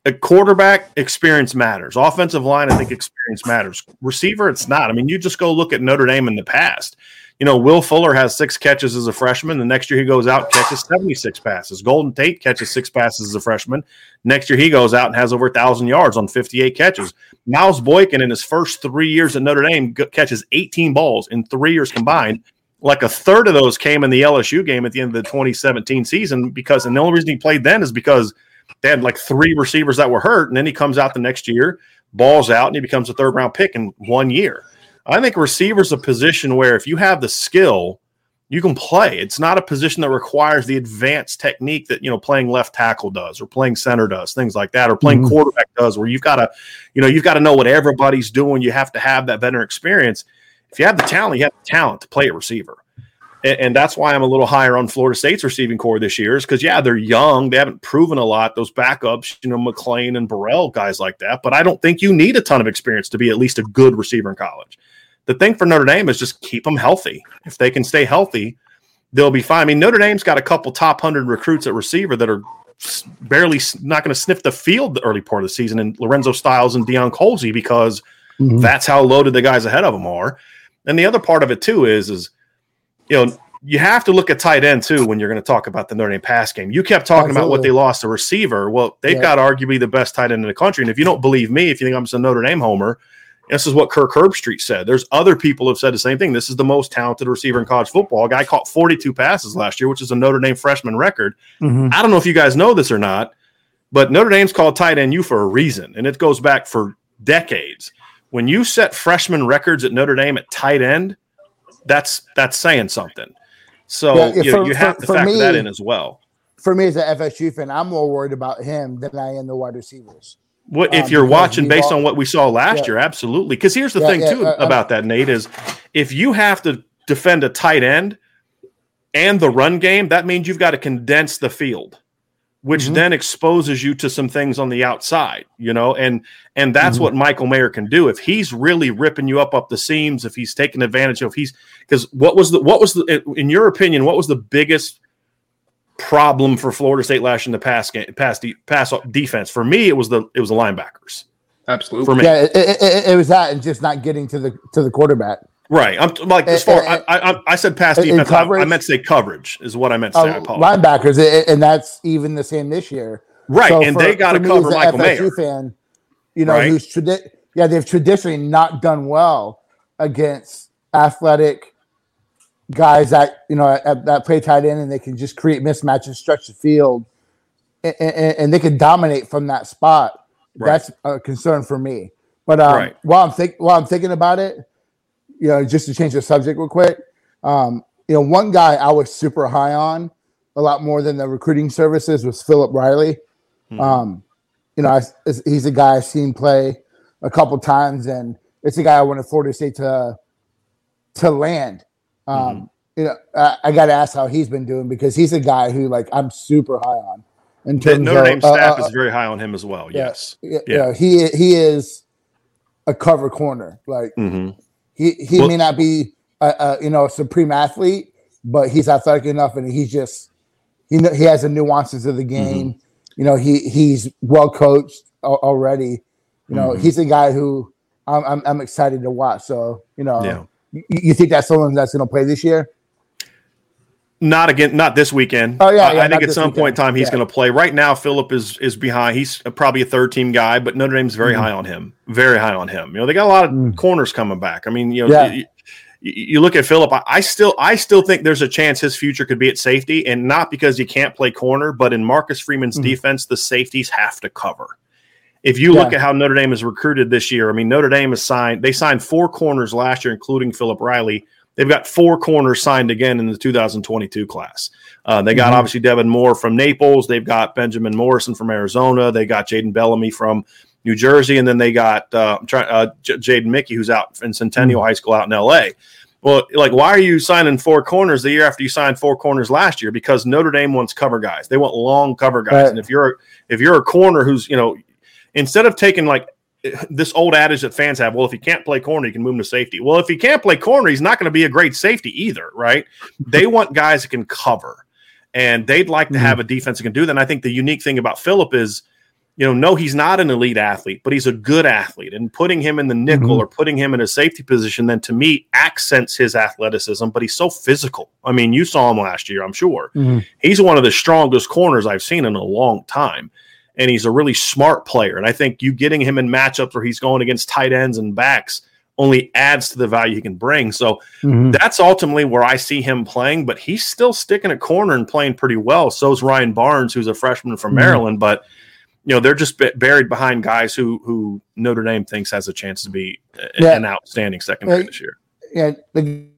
A quarterback experience matters. Offensive line, I think experience matters. Receiver, it's not. I mean, you just go look at Notre Dame in the past. You know, Will Fuller has six catches as a freshman. The next year he goes out catches 76 passes. Golden Tate catches six passes as a freshman. Next year he goes out and has over a thousand yards on 58 catches. Miles Boykin in his first three years at Notre Dame catches 18 balls in three years combined like a third of those came in the LSU game at the end of the 2017 season because, and the only reason he played then is because they had like three receivers that were hurt, and then he comes out the next year, balls out, and he becomes a third round pick in one year. I think receiver's a position where if you have the skill, you can play. It's not a position that requires the advanced technique that you know playing left tackle does, or playing center does, things like that, or playing mm-hmm. quarterback does, where you've got to, you know, you've got to know what everybody's doing. You have to have that veteran experience if you have the talent, you have the talent to play a receiver. and, and that's why I'm a little higher on Florida State's receiving core this year. Is because yeah, they're young, they haven't proven a lot. Those backups, you know, McClain and Burrell, guys like that. But I don't think you need a ton of experience to be at least a good receiver in college. The thing for Notre Dame is just keep them healthy. If they can stay healthy, they'll be fine. I mean, Notre Dame's got a couple top hundred recruits at receiver that are barely not going to sniff the field the early part of the season, and Lorenzo Styles and Deion Colzie, because mm-hmm. that's how loaded the guys ahead of them are. And the other part of it too is is you know you have to look at tight end too when you're going to talk about the Notre Dame pass game. You kept talking Absolutely. about what they lost a receiver. Well, they've yeah. got arguably the best tight end in the country. And if you don't believe me, if you think I'm just a Notre Dame homer, this is what Kirk Herbstreit said. There's other people who have said the same thing. This is the most talented receiver in college football. A guy caught 42 passes last year, which is a Notre Dame freshman record. Mm-hmm. I don't know if you guys know this or not, but Notre Dame's called tight end U for a reason, and it goes back for decades. When you set freshman records at Notre Dame at tight end, that's that's saying something. So yeah, you, for, you, have for, to factor me, that in as well. For me as an FSU fan, I'm more worried about him than I am the wide receivers. What if um, you're watching based all, on what we saw last yeah. year? Absolutely. Because here's the yeah, thing too uh, about that, Nate, is if you have to defend a tight end and the run game, that means you've got to condense the field which mm-hmm. then exposes you to some things on the outside, you know, and and that's mm-hmm. what Michael Mayer can do if he's really ripping you up up the seams, if he's taking advantage of he's because what was the what was the in your opinion what was the biggest problem for Florida State last in the pass game pass de, pass defense for me it was the it was the linebackers absolutely for me yeah it, it, it was that and just not getting to the to the quarterback Right. I'm like as far I, I, I said pass defense. I, I, meant to say coverage is what I meant to say. Uh, linebackers, and that's even the same this year. Right, so and for, they got to cover Michael FSU Mayer. Fan, you know, right? who's tradi- yeah, they've traditionally not done well against athletic guys that you know at, that play tight end, and they can just create mismatches, stretch the field, and, and, and they can dominate from that spot. Right. That's a concern for me. But um, right. while I'm think while I'm thinking about it you know, just to change the subject real quick, um, you know, one guy I was super high on a lot more than the recruiting services was Philip Riley. Hmm. Um, you know, I, he's a guy I've seen play a couple times, and it's a guy I wanted Florida State to to land. Um, mm-hmm. You know, I, I got to ask how he's been doing because he's a guy who like I'm super high on. In terms the Notre Dame staff uh, is very high on him as well. Yeah, yes, yeah, yeah. he he is a cover corner. Like mm-hmm. He he well, may not be a, a, you know a supreme athlete, but he's athletic enough, and he's just he know, he has the nuances of the mm-hmm. game. Mm-hmm. You know, he he's well coached already. You know, mm-hmm. he's a guy who I'm, I'm, I'm excited to watch. So you know, yeah. You, think that's someone that's going to play this year? Not again, not this weekend. Oh yeah, yeah I think at some weekend. point in time he's yeah. going to play. Right now, Philip is is behind. He's probably a third team guy, but Notre Dame's very mm-hmm. high on him. Very high on him. You know, they got a lot of mm. corners coming back. I mean, you know, yeah. you, you, look at Philip. I, I, still I still think there's a chance his future could be at safety, and not because he can't play corner, but in Marcus Freeman's mm-hmm. defense, the safeties have to cover. If you yeah. look at how Notre Dame has recruited this year, I mean, Notre Dame has signed. They signed four corners last year, including Philip Riley They've got four corners signed again in the 2022 class. Uh, they got mm-hmm. obviously Devin Moore from Naples. They've got Benjamin Morrison from Arizona. They got Jayden Bellamy from New Jersey, and then they got uh, uh, J- Jaden Mickey, who's out in Centennial mm-hmm. High School out in L.A. Well, like, why are you signing four corners the year after you signed four corners last year? Because Notre Dame wants cover guys. They want long cover guys. Right. And if you're a, if you're a corner who's you know, instead of taking like this old adage that fans have well if he can't play corner he can move him to safety well if he can't play corner he's not going to be a great safety either right they want guys that can cover and they'd like to mm-hmm. have a defense that can do that and i think the unique thing about philip is you know no he's not an elite athlete but he's a good athlete and putting him in the nickel mm-hmm. or putting him in a safety position then to me accents his athleticism but he's so physical i mean you saw him last year i'm sure mm-hmm. he's one of the strongest corners i've seen in a long time and he's a really smart player. And I think you getting him in matchups where he's going against tight ends and backs only adds to the value he can bring. So mm-hmm. that's ultimately where I see him playing, but he's still sticking a corner and playing pretty well. So is Ryan Barnes, who's a freshman from mm-hmm. Maryland, but you know they're just buried behind guys who who Notre Dame thinks has a chance to be yeah. an outstanding secondary this year. Yeah. The-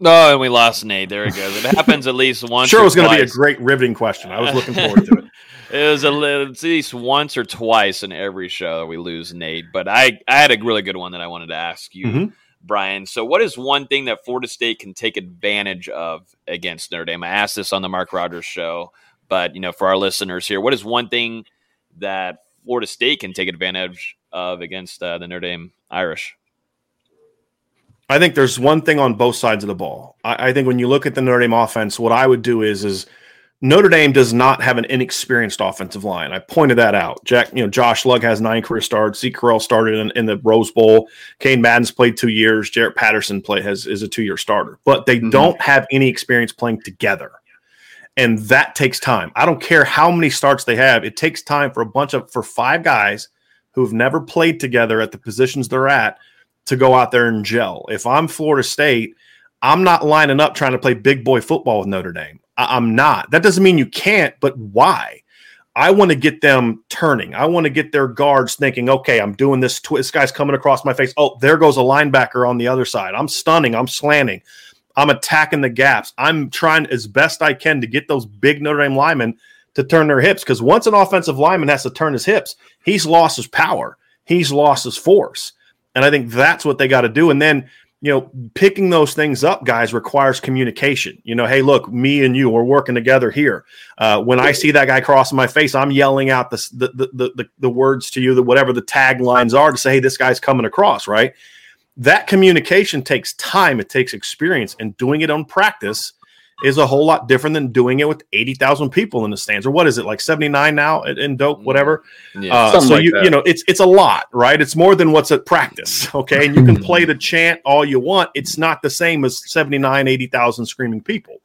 no, and we lost Nate. There it goes. It happens at least once. Sure, it was going to be a great riveting question. I was looking forward to it. it was a, at least once or twice in every show we lose Nate. But I, I had a really good one that I wanted to ask you. Mm-hmm. Bryan. So, what is one thing that Florida State can take advantage of against Notre Dame? I asked this on the Mark Rogers show, but you know, for our listeners here, what is one thing that Florida State can take advantage of against uh, the Notre Dame Irish? I think there's one thing on both sides of the ball. I, I, think when you look at the Notre Dame offense, what I would do is is Notre Dame does not have an inexperienced offensive line. I pointed that out. Jack, you know, Josh Lugg has nine career starts. Zeke Correll started in, in, the Rose Bowl. Cain Madden's played two years. Jarrett Patterson play has is a two year starter, but they mm-hmm. don't have any experience playing together, and that takes time. I don't care how many starts they have. It takes time for a bunch of for five guys who've never played together at the positions they're at to go out there and gel. If I'm Florida State, I'm not lining up trying to play big boy football with Notre Dame. I- am not. That doesn't mean you can't, but why? I want to get them turning. I want to get their guards thinking, okay, I'm doing this. Tw- this guy's coming across my face. Oh, there goes a linebacker on the other side. I'm stunning. I'm slanting. I'm attacking the gaps. I'm trying as best I can to get those big Notre Dame linemen to turn their hips. Because once an offensive lineman has to turn his hips, he's lost his power. He's lost his force. And I think that's what they got to do. And then, you know, picking those things up, guys, requires communication. You know, hey, look, me and you, we're working together here. Uh, when I see that guy crossing my face, I'm yelling out the, the, the, the, the words to you, that whatever the taglines are to say, hey, this guy's coming across, right? That communication takes time, it takes experience, and doing it on practice is a whole lot different than doing it with 80,000 people in the stands or what is it like 79 now in Doak whatever? Yeah, uh, so like you that. you know it's it's a lot right? It's more than what's at practice okay? And you can play the chant all you want. It's not the same as 79 80,000 screaming people.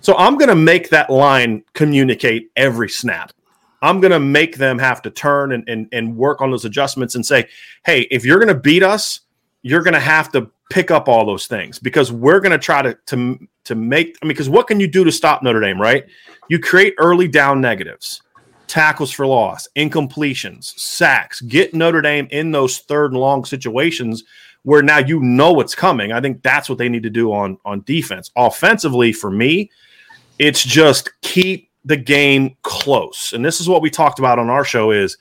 So I'm going to make that line communicate every snap. I'm going to make them have to turn and, and and work on those adjustments and say hey if you're going to beat us you're going to have to pick up all those things because we're going to try to to to make I mean because what can you do to stop Notre Dame, right? You create early down negatives, tackles for loss, incompletions, sacks, get Notre Dame in those third and long situations where now you know what's coming. I think that's what they need to do on on defense. Offensively for me, it's just keep the game close. And this is what we talked about on our show is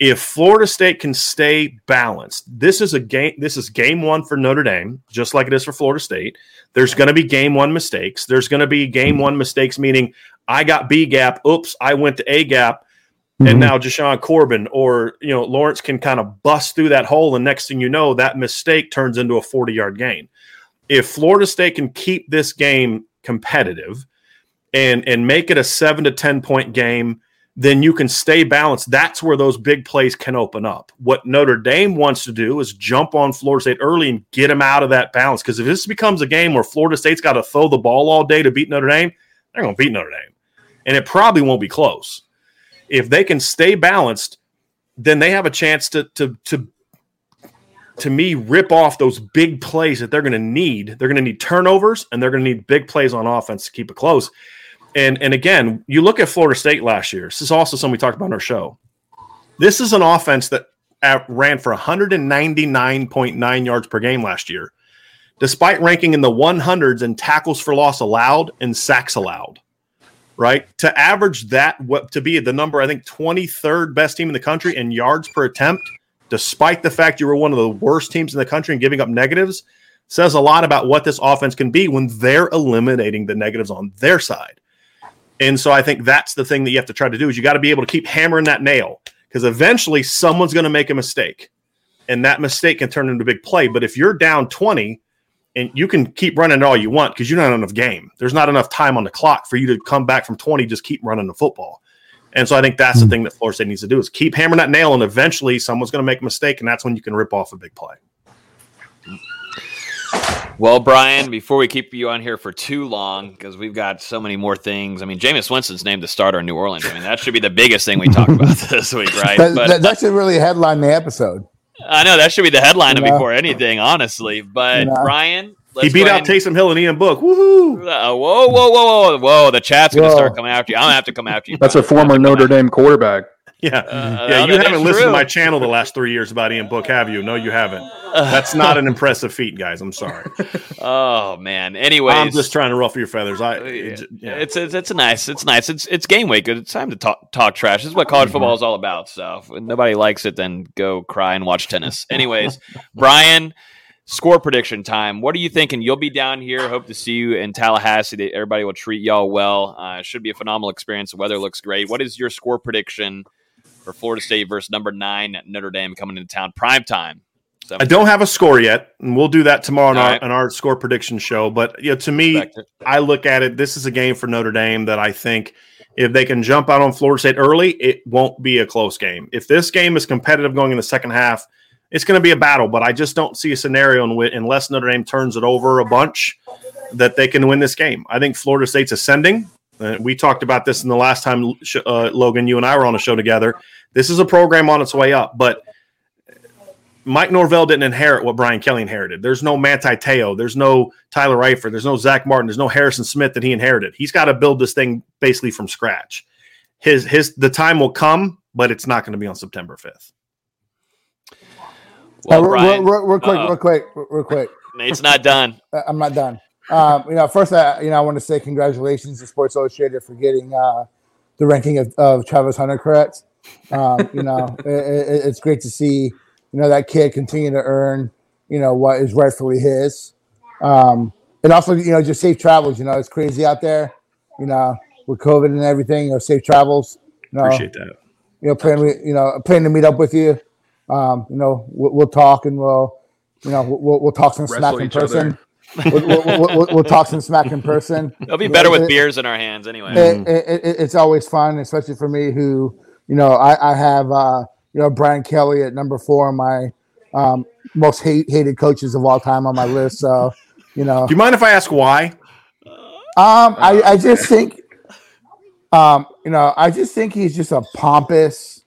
if Florida State can stay balanced, this is a game. This is game one for Notre Dame, just like it is for Florida State. There's going to be game one mistakes. There's going to be game one mistakes, meaning I got B gap. Oops, I went to A gap, mm-hmm. and now Jashaun Corbin or you know Lawrence can kind of bust through that hole, and next thing you know, that mistake turns into a 40 yard gain. If Florida State can keep this game competitive and and make it a seven to ten point game then you can stay balanced. That's where those big plays can open up. What Notre Dame wants to do is jump on Florida State early and get them out of that balance. Because if this becomes a game where Florida State's got to throw the ball all day to beat Notre Dame, they're going to beat Notre Dame. And it probably won't be close. If they can stay balanced, then they have a chance to, to, to, to me, rip off those big plays that they're going to need. They're going to need turnovers and they're going to need big plays on offense to keep it close. And and again, you look at Florida State last year. This is also something we talked about on our show. This is an offense that ran for 199.9 yards per game last year, despite ranking in the 100s in tackles for loss allowed and sacks allowed. Right to average that, to be the number I think 23rd best team in the country in yards per attempt, despite the fact you were one of the worst teams in the country and giving up negatives, says a lot about what this offense can be when they're eliminating the negatives on their side. And so I think that's the thing that you have to try to do is you got to be able to keep hammering that nail because eventually someone's going to make a mistake and that mistake can turn into a big play. But if you're down 20 and you can keep running all you want because you're not enough game, there's not enough time on the clock for you to come back from 20, just keep running the football. And so I think that's the hmm. thing that Florida State needs to do is keep hammering that nail and eventually someone's going to make a mistake and that's when you can rip off a big play. Well, Bryan, before we keep you on here for too long, because we've got so many more things. I mean, Jameis Winston's named the starter in New Orleans. I mean, that should be the biggest thing we talk about this week, right? That, but, that, that should really headline the episode. I know that should be the headline you know? before anything, honestly. But you know? Bryan, he beat out Taysom Hill and Ian Book. Woohoo! Uh, whoa, whoa, whoa, whoa, whoa! The chat's gonna start coming after you. I'm gonna have to come after you. That's a former Notre Dame quarterback. Yeah, uh, yeah. You haven't listened true. to my channel the last three years about Ian Book, have you? No, you haven't. That's not an impressive feat, guys. I'm sorry. oh man. Anyways, I'm just trying to ruffle your feathers. I, it, yeah. it's, it's it's nice. It's nice. It's it's game week. Good. It's time to talk talk trash. This is what college mm-hmm. football is all about. So if nobody likes it, then go cry and watch tennis. Anyways, Bryan score prediction time. What are you thinking? You'll be down here. Hope to see you in Tallahassee. Everybody will treat y'all well. Uh, should be a phenomenal experience. The weather looks great. What is your score prediction for Florida State versus number nine Notre Dame coming into town prime time? I don't have a score yet, and we'll do that tomorrow on, our, right. in our score prediction show. But you know, to me, I look at it. This is a game for Notre Dame that I think if they can jump out on Florida State early, it won't be a close game. If this game is competitive going in the second half, it's going to be a battle. But I just don't see a scenario in which, unless Notre Dame turns it over a bunch, that they can win this game. I think Florida State's ascending. Uh, we talked about this in the last time, uh, Logan. You and I were on a show together. This is a program on its way up, but Mike Norvell didn't inherit what Brian Kelly inherited. There's no Manti Teo. There's no Tyler Eifert. There's no Zach Martin. There's no Harrison Smith that he inherited. He's got to build this thing basically from scratch. His his the time will come, but it's not going to be on September 5th. Well, Uh, real- Bryan, real, real quick, uh-oh. real quick, real quick. It's not done. Uh, I'm not done. Um, you know, first, I, you know, I want to say congratulations to Sports Illustrated for getting uh, the ranking of, of Travis Hunter correct. Um, you know, it, it, it's great to see, you know, that kid continue to earn, you know, what is rightfully his. Um, and also, you know, just safe travels. You know, it's crazy out there. You know, with COVID and everything. You know, safe travels. You know, Appreciate that. you know, plan, you know, plan to meet up with you. Um, you know, we'll, we'll talk and we'll, you know, we'll, we'll talk some Wrestle smack in person. other. Person. we'll, we'll, we'll, we'll, we'll talk some smack in person. It'll be better with it- beers in our hands anyway. It, it, it, it's always fun, especially for me, who you know, I, I have uh, you know Brian Kelly at number four on my um, most hate, hated coaches of all time on my list. So, you know, Do you mind if I ask why? um, I, I just think, um, you know, I just think he's just a pompous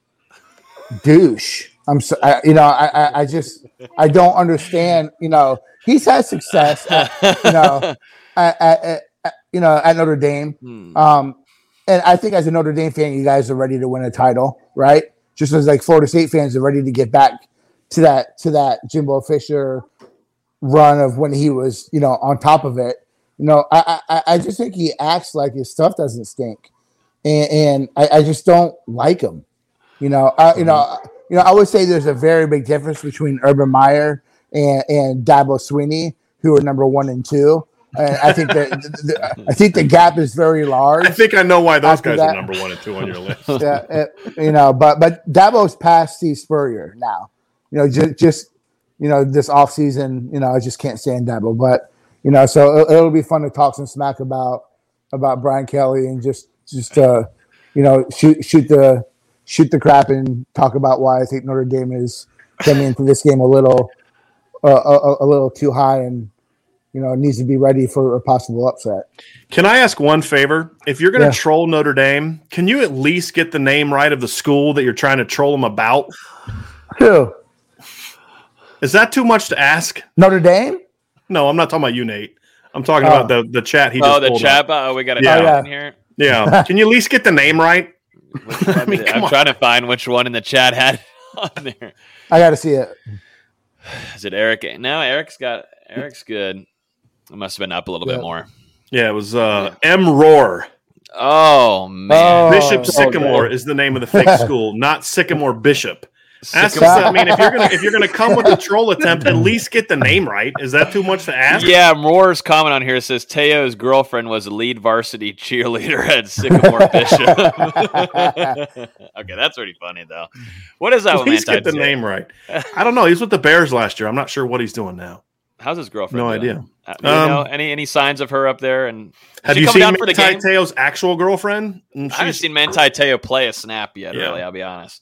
douche. I'm so, I, you know, I, I, I just, I don't understand. You know, he's had success, at, you know, at, at, you know, at Notre Dame. Hmm. Um, and I think as a Notre Dame fan, you guys are ready to win a title, right? Just as like Florida State fans are ready to get back to that to that Jimbo Fisher run of when he was, you know, on top of it. You know, I I, I just think he acts like his stuff doesn't stink, and, and I, I just don't like him. You know, I, you know, you know. I would say there's a very big difference between Urban Meyer and and Dabo Swinney, who are number one and two. And I think that the, I think the gap is very large. I think I know why those guys that- are number one and two on your list. yeah, it- you know, but but Dabo's past Steve Spurrier now. You know, just just you know this off season, you know, I just can't stand Dabo. But you know, so it, it'll be fun to talk some smack about about Brian Kelly and just just uh, you know shoot shoot the shoot the crap and talk about why I think Notre Dame is coming into this game a little uh, a, a little too high and you know needs to be ready for a possible upset. Can I ask one favor? If you're going to Yeah. troll Notre Dame, can you at least get the name right of the school that you're trying to troll them about? Who Is that too much to ask? Notre Dame? No, I'm not talking about you, Nate. I'm talking Oh. about the, the chat he just oh, the chat. up. Oh, we got a Yeah. chat Oh, yeah. in here. Yeah. Can you at least get the name right? I mean, I'm on. trying to find which one in the chat had on there. I got to see it. Is it Eric? No, Eric's got Eric's good. It must have been up a little Yeah. bit more. Yeah, it was uh, M. Roar. Oh man, Oh. Bishop Sycamore is the name of the fake school, not Sycamore Bishop. Ask Sycamore. us, I mean, if you're gonna if you're gonna come with a troll attempt, at least get the name right. Is that too much to ask? Yeah, Roar's comment on here says Teo's girlfriend was lead varsity cheerleader at Sycamore Bishop. okay, that's pretty funny though. What is that? At least get the Teo? name right. I don't know. He was with the Bears last year. I'm not sure what he's doing now. How's his girlfriend? No doing? idea. Uh, do Um, know any any signs of her up there? And is Have she you seen down for the Manti? Teo's actual girlfriend? And I haven't seen Manti Teo play a snap yet. Yeah. Really, I'll be honest.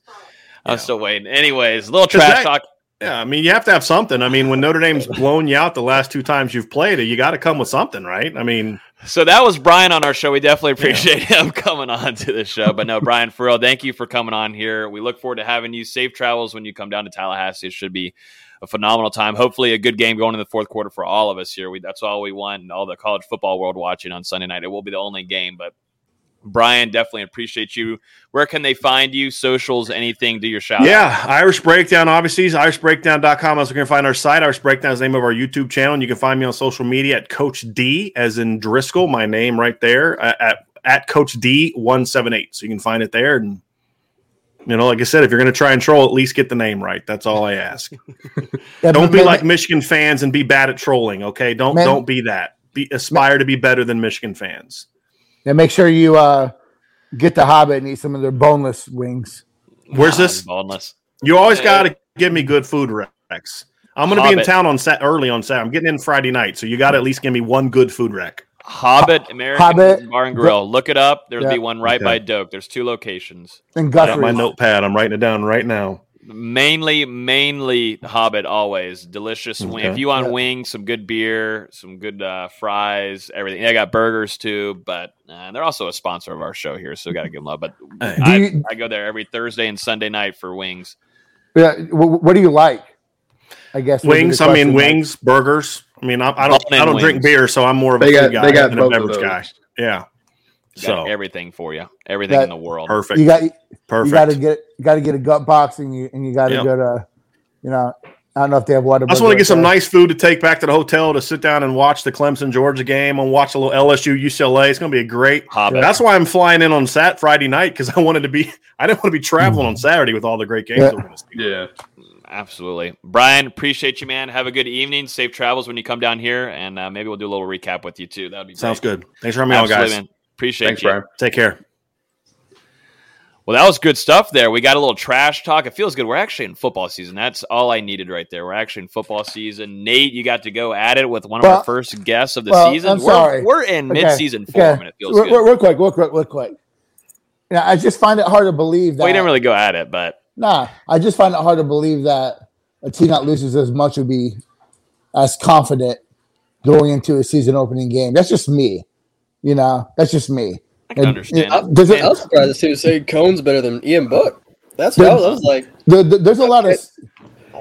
I'm Yeah. still waiting. Anyways, a little trash that- talk. Yeah, I mean, you have to have something. I mean, when Notre Dame's blown you out the last two times you've played it, you got to come with something, right? I mean, So that was Bryan on our show. We definitely appreciate him coming on to the show. But no, Bryan, for real, thank you for coming on here. We look forward to having you. Safe travels when you come down to Tallahassee. It should be a phenomenal time. Hopefully, a good game going in the fourth quarter for all of us here. We, that's all we want, and all the college football world watching on Sunday night. It will be the only game, but Bryan, definitely appreciate you. Where can they find you? Socials, anything? Do your shout. yeah, Irish Breakdown, obviously, is irishbreakdown.com. Also, you can find our site. Irish Breakdown is the name of our YouTube channel. And you can find me on social media at Coach D, as in Driskell, my name right there, at, at, at Coach D178. So you can find it there. And You know, like I said, if you're going to try and troll, at least get the name right. That's all I ask. Yeah, don't but be man- like Michigan fans and be bad at trolling. Okay, don't Man- don't be that. Be aspire to be better than Michigan fans. And make sure you uh, get the Hobbit and eat some of their boneless wings. Where's this? Boneless. You always got to give me good food, Rex. I'm going to be in town on sat early on Saturday. I'm getting in Friday night, so you got to at least give me one good food rec. Hobbit American Hobbit. Bar and Grill. Look it up. There'll Yeah. be one right Okay. by Doak. There's two locations. And I got my notepad. I'm writing it down right now. Mainly, mainly Hobbit. Always delicious. wing. Okay. If you want Yeah. wings, some good beer, some good uh, fries, everything. They got burgers too, but uh, they're also a sponsor of our show here, so we got to give them love. But Hey. I, you- I go there every Thursday and Sunday night for wings. Yeah, what do you like? I guess would be the Wings. I mean, question, like- wings, burgers. I mean, I, I don't. I don't drink beer, so I'm more of a They got- guy they got than a beverage guy. Yeah. Got So everything for you. Everything That- in the world. perfect. You got perfect. you perfect. got to get you got to get a gut box and you and you got to Yep. go to, you know, I don't know if they have water. I just want to get some nice food to take back to the hotel to sit down and watch the Clemson Georgia game and watch a little LSU UCLA. It's going to be a great. Hobbit. That's why I'm flying in on Sat Friday night because I wanted to be. I didn't want to be traveling on Saturday with all the great games. Yeah. we're gonna see. Yeah. Absolutely. Bryan, appreciate you, man. Have a good evening. Safe travels when you come down here, and uh, maybe we'll do a little recap with you too. That would be Sounds great. good. Thanks for having me on, guys. man. Appreciate Thanks, you. Bryan. Take care. Well, that was good stuff there. We got a little trash talk. It feels good. We're actually in football season. That's all I needed right there. We're actually in football season. Nate, you got to go at it with one of Well- our first guests of the well, season. I'm we're, sorry. we're in Okay, mid-season okay. form, and it feels real, good. real- real quick, real quick, real quick. Yeah, I just find it hard to believe that. we didn't really go at it, but Nah, I just find it hard to believe that a team that loses as much would be as confident going into a season opening game. That's just me. You know, that's just me. I can And- understand. and- it. Does it- I was surprised to see say Coan's better than Ian Book. That's what I was, I was like. There- there- there's a lot of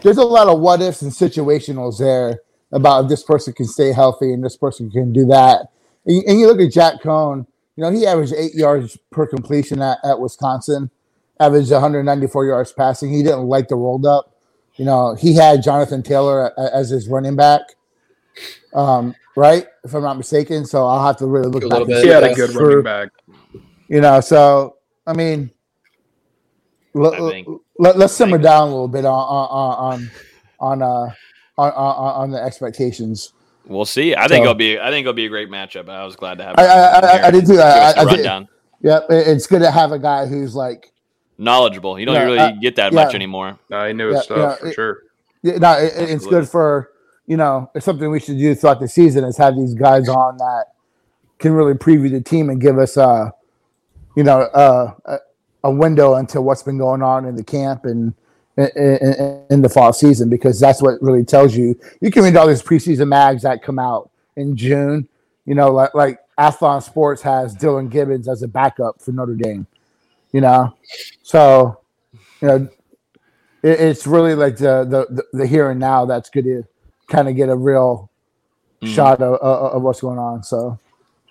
there's a lot of what ifs and situationals there about if this person can stay healthy and this person can do that. And you, and you look at Jack Coan, you know, he averaged eight yards per completion at, at Wisconsin, averaged 194 yards passing. He didn't like the rolled up. You know, he had Jonathan Taylor a- as his running back, um, right? If I'm not mistaken. So I'll have to really look A back. little and bit, see He had a good running true. back. You know, so I mean, let, I think- let, us simmer down a little bit on on on on uh on, on, on the expectations. we'll see. I think So- it'll be. I think it'll be a great matchup. I was glad to have. I I, on I, here. I did too. Give us I, a I did. rundown. Yeah, it's good to have a guy who's like, Knowledgeable. You don't Yeah, really uh, get that yeah. much anymore. No, he knew his Yeah, stuff yeah, for it- sure. yeah, no, it, it's good for you know. It's something we should do throughout the season is have these guys on that can really preview the team and give us uh you know a, a window into what's been going on in the camp and. In, in, the fall season, because that's what really tells you. You can read all these preseason mags that come out in June. You know, like like Athlon Sports has Dillan Gibbons as a backup for Notre Dame. You know, so you know it, it's really like the, the the the here and now that's good to kind of get a real Mhm. shot of, of, of what's going on. So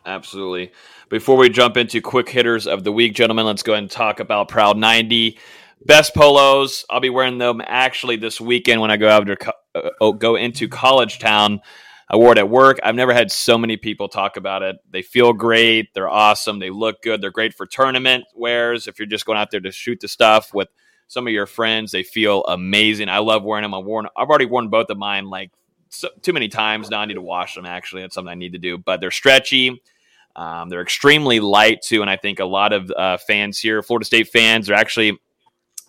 Absolutely. Before we jump into quick hitters of the week, gentlemen, let's go ahead and talk about Proud 90. Best polos. I'll be wearing them actually this weekend when I go out uh, oh, go into College Town. I wore it at work. I've never had so many people talk about it. They feel great. They're awesome. They look good. They're great for tournament wears. If you're just going out there to shoot the stuff with some of your friends, they feel amazing. I love wearing them. I've worn. I've already worn both of mine like so, too many times now. I need to wash them. Actually, that's something I need to do. But they're stretchy. Um, they're extremely light too, and I think a lot of uh, fans here, Florida State fans, are actually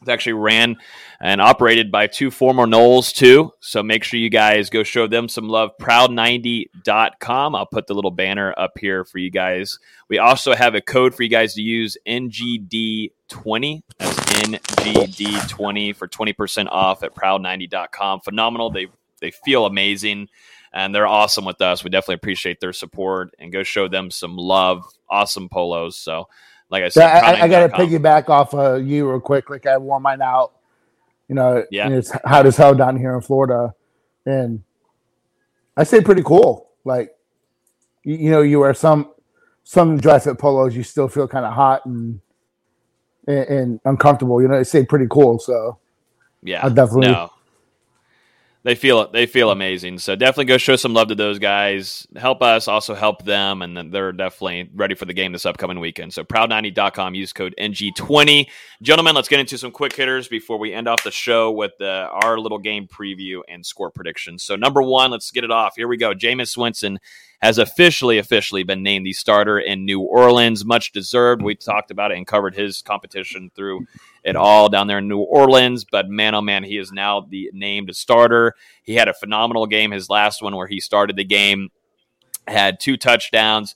actually ran and operated by two former Noles too. So make sure you guys go show them some love. Proud90.com. I'll put the little banner up here for you guys. We also have a code for you guys to use NGD20. That's NGD20 for 20% off at proud90.com. Phenomenal. They they feel amazing and they're awesome with us. We definitely appreciate their support and go show them some love. Awesome polos. So, like I said, I, I got to piggyback off of you real quick. Like I wore mine out. You know, Yeah. and it's hot as hell down here in Florida, and I say pretty cool. Like, you, you know, you wear some some dry fit polos, you still feel kind of hot and, and and uncomfortable. You know, it say pretty cool. So Yeah, I definitely- No. They feel they feel amazing. So definitely go show some love to those guys. Help us, also help them, and they're definitely ready for the game this upcoming weekend. So proud90.com, use code NG20. Gentlemen, let's get into some quick hitters before we end off the show with our little game preview and score predictions. So number one, let's get it off. Here we go. Jameis Winston has officially, officially been named the starter in New Orleans. Much deserved. We talked about it and covered his competition through it all down there in New Orleans. But man, oh man, he is now the named starter. He had a phenomenal game, his last one where he started the game, had two touchdowns.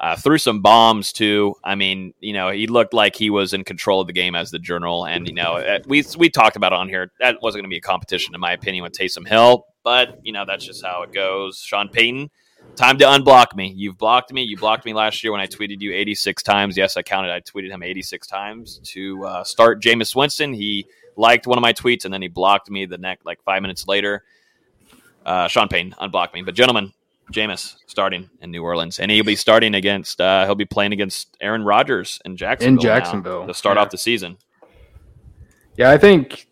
Uh, threw some bombs too. I mean, you know, he looked like he was in control of the game as the general. And you know, uh, we we talked about it on here. That wasn't going to be a competition, in my opinion, with Taysom Hill. But you know, that's just how it goes. Sean Payton Time to unblock me. You've blocked me. You blocked me last year when I tweeted you 86 times. Yes, I counted. I tweeted him 86 times to uh, start Jameis Winston. He liked one of my tweets and then he blocked me the next like five minutes later. Uh, Sean Payne unblocked me. But gentlemen, Jameis starting in New Orleans, and he'll be starting against. Uh, he'll be playing against Aaron Rodgers in Jacksonville. In Jacksonville to start yeah. off the season. Yeah, I think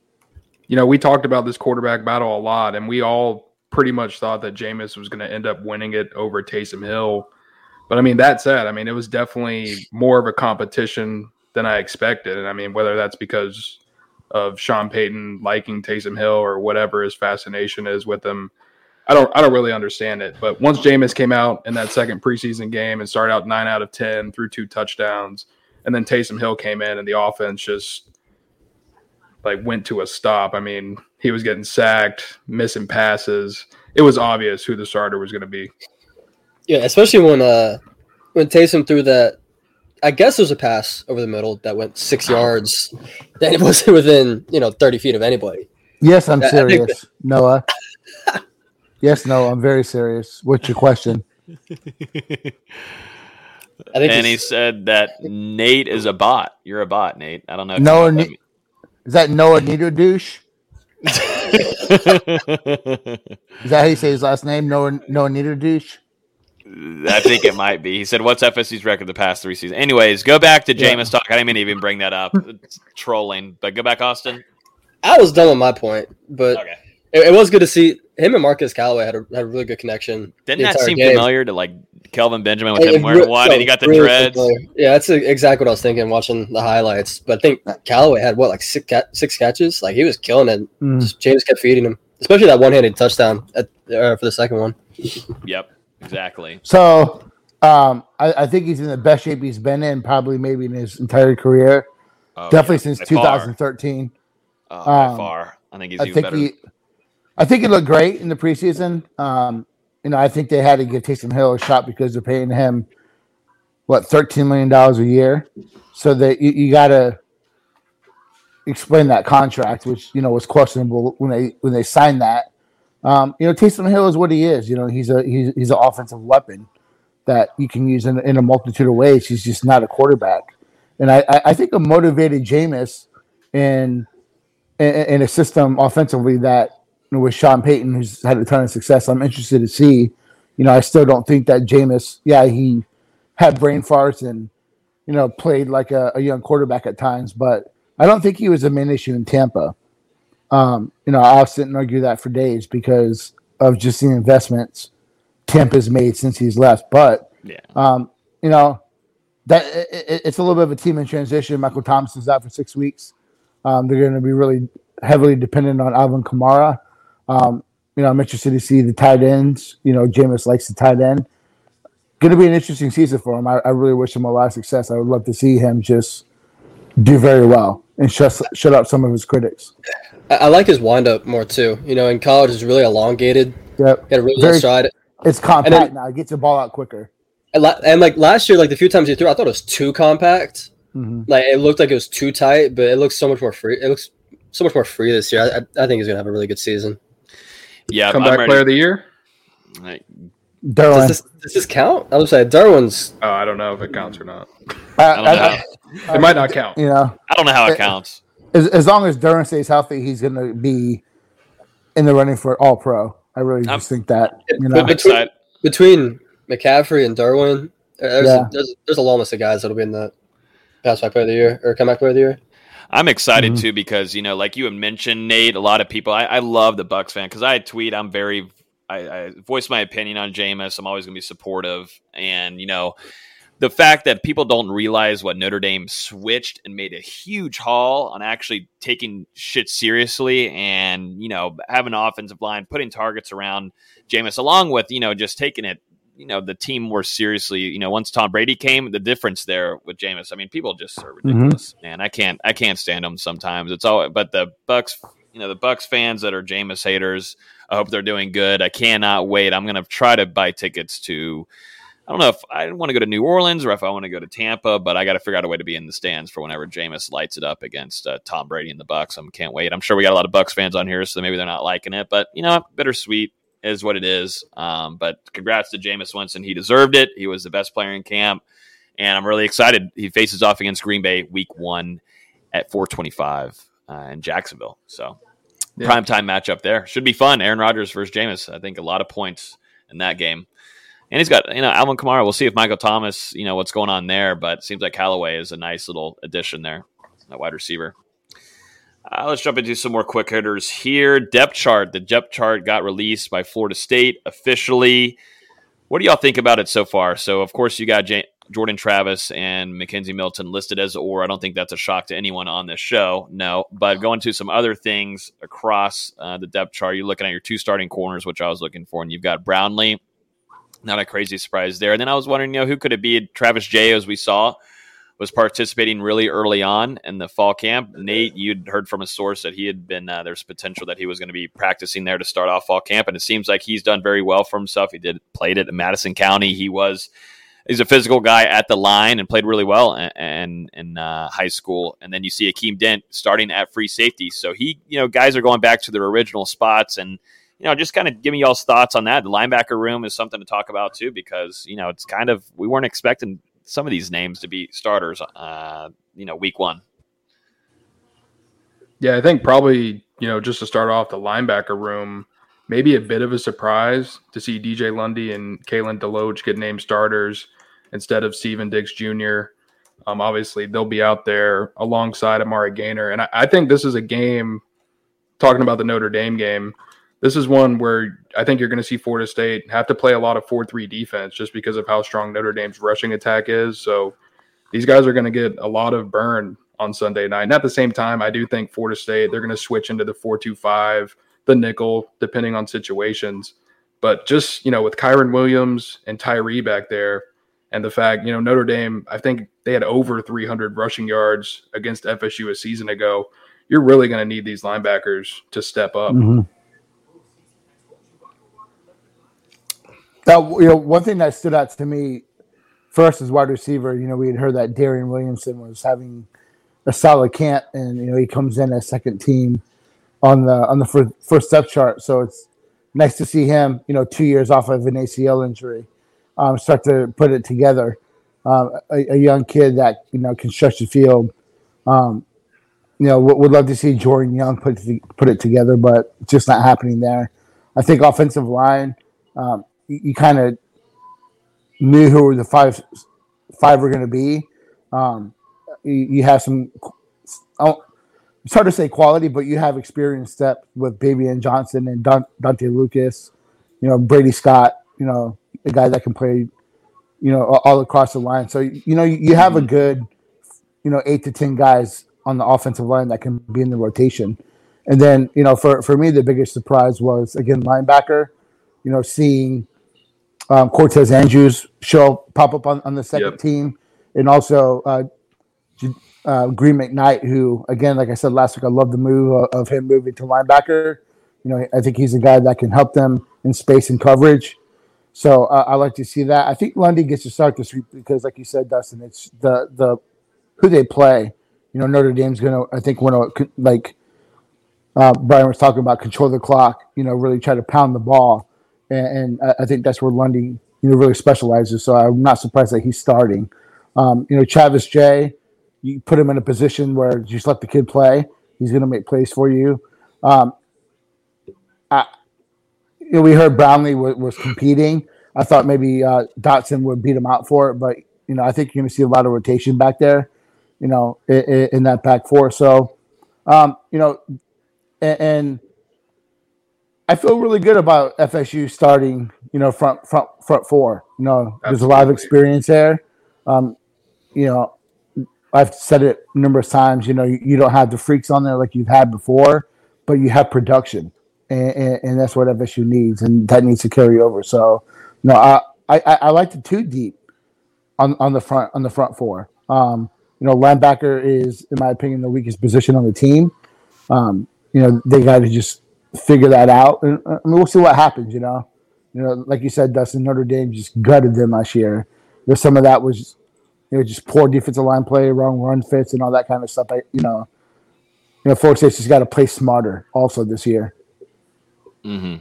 you know we talked about this quarterback battle a lot, and we all pretty much thought that Jameis was going to end up winning it over Taysom Hill. But I mean, that said, I mean, it was definitely more of a competition than I expected. And I mean, whether that's because of Sean Payton liking Taysom Hill or whatever his fascination is with him, I don't I don't really understand it. But once Jameis came out in that second preseason game and started out nine out of ten, threw two touchdowns, and then Taysom Hill came in and the offense just like went to a stop. I mean, he was getting sacked, missing passes. It was obvious who the starter was going to be. Yeah, especially when uh when Taysom threw that. I guess it was a pass over the middle that went six yards. Then it wasn't within you know thirty feet of anybody. Yes, I'm I- I serious, that- Noah. yes, no, I'm very serious. What's your question? I think and he said that Nate is a bot. You're a bot, Nate. I don't know. If Noah, you know Ne- is that Noah Nieder douche? Is that how you say his last name? Noah Noah Nieder douche? I think it might be. He said, "What's FSC's record the past three seasons?" Anyways, go back to Yeah. Jameis talk. I didn't mean to even bring that up. It's trolling, but go back, Austin. I was done with my point, but Okay. it, it was good to see him and Marquez Callaway had a, had a really good connection. Didn't that seem game. familiar to like Kelvin Benjamin with It- him wearing re- one and he got the really dreads? familiar. Yeah, that's exactly what I was thinking watching the highlights. But I think Callaway had what like six six catches. Like he was killing it. Mm. Just James kept feeding him, especially that one handed touchdown at, uh, for the second one. Yep, exactly. So um, I, I think he's in the best shape he's been in, probably maybe in his entire career. Oh, Definitely yeah, since by far. 2013. Oh, by Um, far. I think he's I even think better. he, I think he looked great in the preseason. Um, you know, I think they had to give Taysom Hill a shot because they're paying him what thirteen million dollars a year. So that you, you got to explain that contract, which you know was questionable when they when they signed that. Um, you know, Taysom Hill is what he is. You know, he's a he's he's an offensive weapon that you can use in, in a multitude of ways. He's just not a quarterback, and I I, think a motivated Jameis in in, in a system offensively that you know, with Sean Payton, who's had a ton of success. I'm interested to see. You know, I still don't think that Jameis. Yeah, he had brain farts and you know played like a, a young quarterback at times, but I don't think he was a main issue in Tampa. Um, you know, I'll sit and argue that for days because of just the investments Tampa's made since he's left. But Yeah. um, you know, that it, it- it's a little bit of a team in transition. Michael Thomas's out for six weeks. Um, they're going to be really heavily dependent on Alvin Kamara. Um, you know, I'm interested to see the tight ends. You know, Jameis likes the tight end. Going to be an interesting season for him. I, I really wish him a lot of success. I would love to see him just do very well and shut shut up some of his critics. I, I like his windup more too. You know, in college it's really elongated. Yep. Got a really Very- stride. It's compact then- now. It gets the ball out quicker. And, la- and like last year, like the few times he threw, I thought it was too compact. Mhm. Like it looked like it was too tight, but it looks so much more free. It looks so much more free this year. I, I, I think he's gonna have a really good season. Yeah, I'm Comeback ready. player of the year? Like, Derwin. Does this, does this count? I was say Derwin's. Oh, I don't know if it counts or not. I, I don't know. It might not count. You know, I don't know how it Uh, counts. as, as long as Derwin stays healthy, he's going to be in the running for All Pro. I really I'm- just think that. You know, between, between McCaffrey and Derwin, there's, Yeah. a, there's there's a long list of guys that'll be in the pass by player of the year or comeback player of the year. I'm excited Mhm. too because you know, like you had mentioned, Nate. A lot of people. I, I love the Bucks fan because I tweet. I'm very. I, I voice my opinion on Jameis. I'm always going to be supportive, and you know, the fact that people don't realize what Notre Dame switched and made a huge haul on actually taking shit seriously, and you know, having an offensive line, putting targets around Jameis, along with you know, just taking it you know the team more seriously. You know, once Tom Brady came, the difference there with Jameis. I mean, people just are ridiculous, man. I can't I can't stand them sometimes. It's all but the Bucks. You know, the Bucks fans that are Jameis haters. I hope they're doing good. I cannot wait. I'm gonna try to buy tickets to. I don't know if I want to go to New Orleans or if I want to go to Tampa, but I got to figure out a way to be in the stands for whenever Jameis lights it up against uh, Tom Brady and the Bucks. I can't wait. I'm sure we got a lot of Bucks fans on here, so maybe they're not liking it, but you know, bittersweet is what it is. Um, but congrats to Jameis Winston. He deserved it. He was the best player in camp. And I'm really excited. He faces off against Green Bay week one at 425 uh, in Jacksonville. So Yeah. prime time matchup there. Should be fun. Aaron Rodgers versus Jameis. I think a lot of points in that game. And he's got, you know, Alvin Kamara. We'll see if Michael Thomas, you know, what's going on there. But it seems like Callaway is a nice little addition there, that wide receiver. Uh, let's jump into some more quick hitters here. Depth chart. The depth chart got released by Florida State officially. What do y'all think about it so far? So, of course, you got J- Jordan Travis and McKenzie Milton listed as or. I don't think that's a shock to anyone on this show. No, but going to some other things across uh, the depth chart, you're looking at your two starting corners, which I was looking for, and you've got Brownlee. Not a crazy surprise there. And then I was wondering, you know, who could it be? Travis Jay, as we saw, was participating really early on in the fall camp. Nate, you'd heard from a source that he had been uh, there's potential that he was going to be practicing there to start off fall camp, and it seems like he's done very well for himself. He did played it in Madison County. He was he's a physical guy at the line and played really well and in, in uh, high school. And then you see Akeem Dent starting at free safety. So he, you know, guys are going back to their original spots and. You know, just kind of give me y'all's thoughts on that. The linebacker room is something to talk about too, because you know it's kind of we weren't expecting some of these names to be starters. Uh, you know, week one. Yeah, I think probably, you know, just to start off the linebacker room, maybe a bit of a surprise to see DJ Lundy and Kalen Deloach get named starters instead of Stephen Dix Jr. Um, obviously, they'll be out there alongside Amari Gainer. And I, I think this is a game, talking about the Notre Dame game, this is one where I think you're going to see Florida State have to play a lot of 4 3 defense just because of how strong Notre Dame's rushing attack is. So these guys are going to get a lot of burn on Sunday night. And at the same time, I do think Florida State, they're going to switch into the 4 2 5, the nickel, depending on situations. But just, you know, with Kyren Williams and Tyree back there, and the fact, you know, Notre Dame, I think they had over 300 rushing yards against FSU a season ago. You're really going to need these linebackers to step up. Mhm. Now, you know, one thing that stood out to me first as wide receiver, you know, we had heard that Darion Williamson was having a solid camp, and you know, he comes in as second team on the on the first, first step chart. So it's nice to see him, you know, two years off of an ACL injury, um, start to put it together. Um, a, a young kid that you know can stretch the field. Um, you know, would would love to see Jordan Young put put it together, but just not happening there. I think offensive line, um, you, kind of knew who the five five were going to be. Um, you, you have some. oh, It's hard to say quality, but you have experience step with Baveon Johnson and Dontae Lucas. You know Brady Scott. You know a guy that can play. You know all, across the line. So you know you, you have a good, you know eight to ten guys on the offensive line that can be in the rotation. And then, you know, for, for me, the biggest surprise was again linebacker. You know, seeing um, Cortez Andrews show pop up on, on the second Yep. team, and also uh, uh, Green McKnight, who again, like I said last week, I love the move of, of him moving to linebacker. You know, I think he's a guy that can help them in space and coverage. So uh, I like to see that. I think Lundy gets to start this week because, like you said, Dustin, it's the the who they play. You know, Notre Dame's going to, I think, want to like uh, Bryan was talking about control the clock. You know, really try to pound the ball, and, and I, think that's where Lundy, you know, really specializes. So I'm not surprised that he's starting. Um, you know, Travis Jay, you put him in a position where you just let the kid play. He's going to make plays for you. Um, I, you know, we heard Brownlee was, was competing. I thought maybe uh, Dotson would beat him out for it, but you know, I think you're going to see a lot of rotation back there. you know, in, in that back four. So, um, you know, and, and I feel really good about FSU starting, you know, front front front four. You know, there's a lot of experience there. Um, you know, I've said it numerous times. You know, you, you don't have the freaks on there like you've had before, but you have production, and, and, and that's what FSU needs, and that needs to carry over. So, you know, I I, I like the two deep on on the front on the front four. Um, you know, linebacker is, in my opinion, the weakest position on the team. Um, you know, they got to just figure that out, and I mean, we'll see what happens. You know, you know, like you said, Dustin Notre Dame just gutted them last year. There's some of that was, you know, just poor defensive line play, wrong run fits, and all that kind of stuff. I, you know, you know, Florida State's just got to play smarter also this year. Mm-hmm.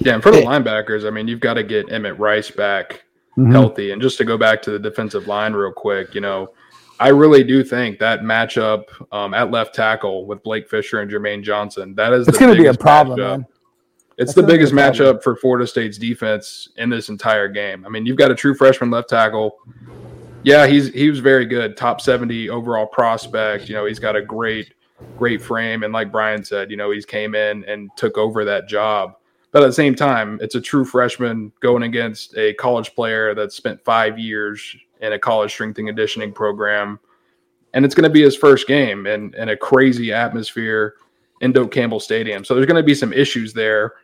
Yeah, and for the linebackers, I mean, you've got to get Emmett Rice back Mhm. healthy. And just to go back to the defensive line real quick, you know, I really do think that matchup um, at left tackle with Blake Fisher and Jermaine Johnson, that is It's going to be a problem, matchup. man. It's That's the biggest matchup for Florida State's defense in this entire game. I mean, you've got a true freshman left tackle. Yeah, he's he was very good, top 70 overall prospect. You know, he's got a great great frame and like Bryan said, you know, he's came in and took over that job. But at the same time, it's a true freshman going against a college player that spent 5 years in a college strength and conditioning program. And it's going to be his first game in, in a crazy atmosphere in Doak Campbell Stadium. So there's going to be some issues there.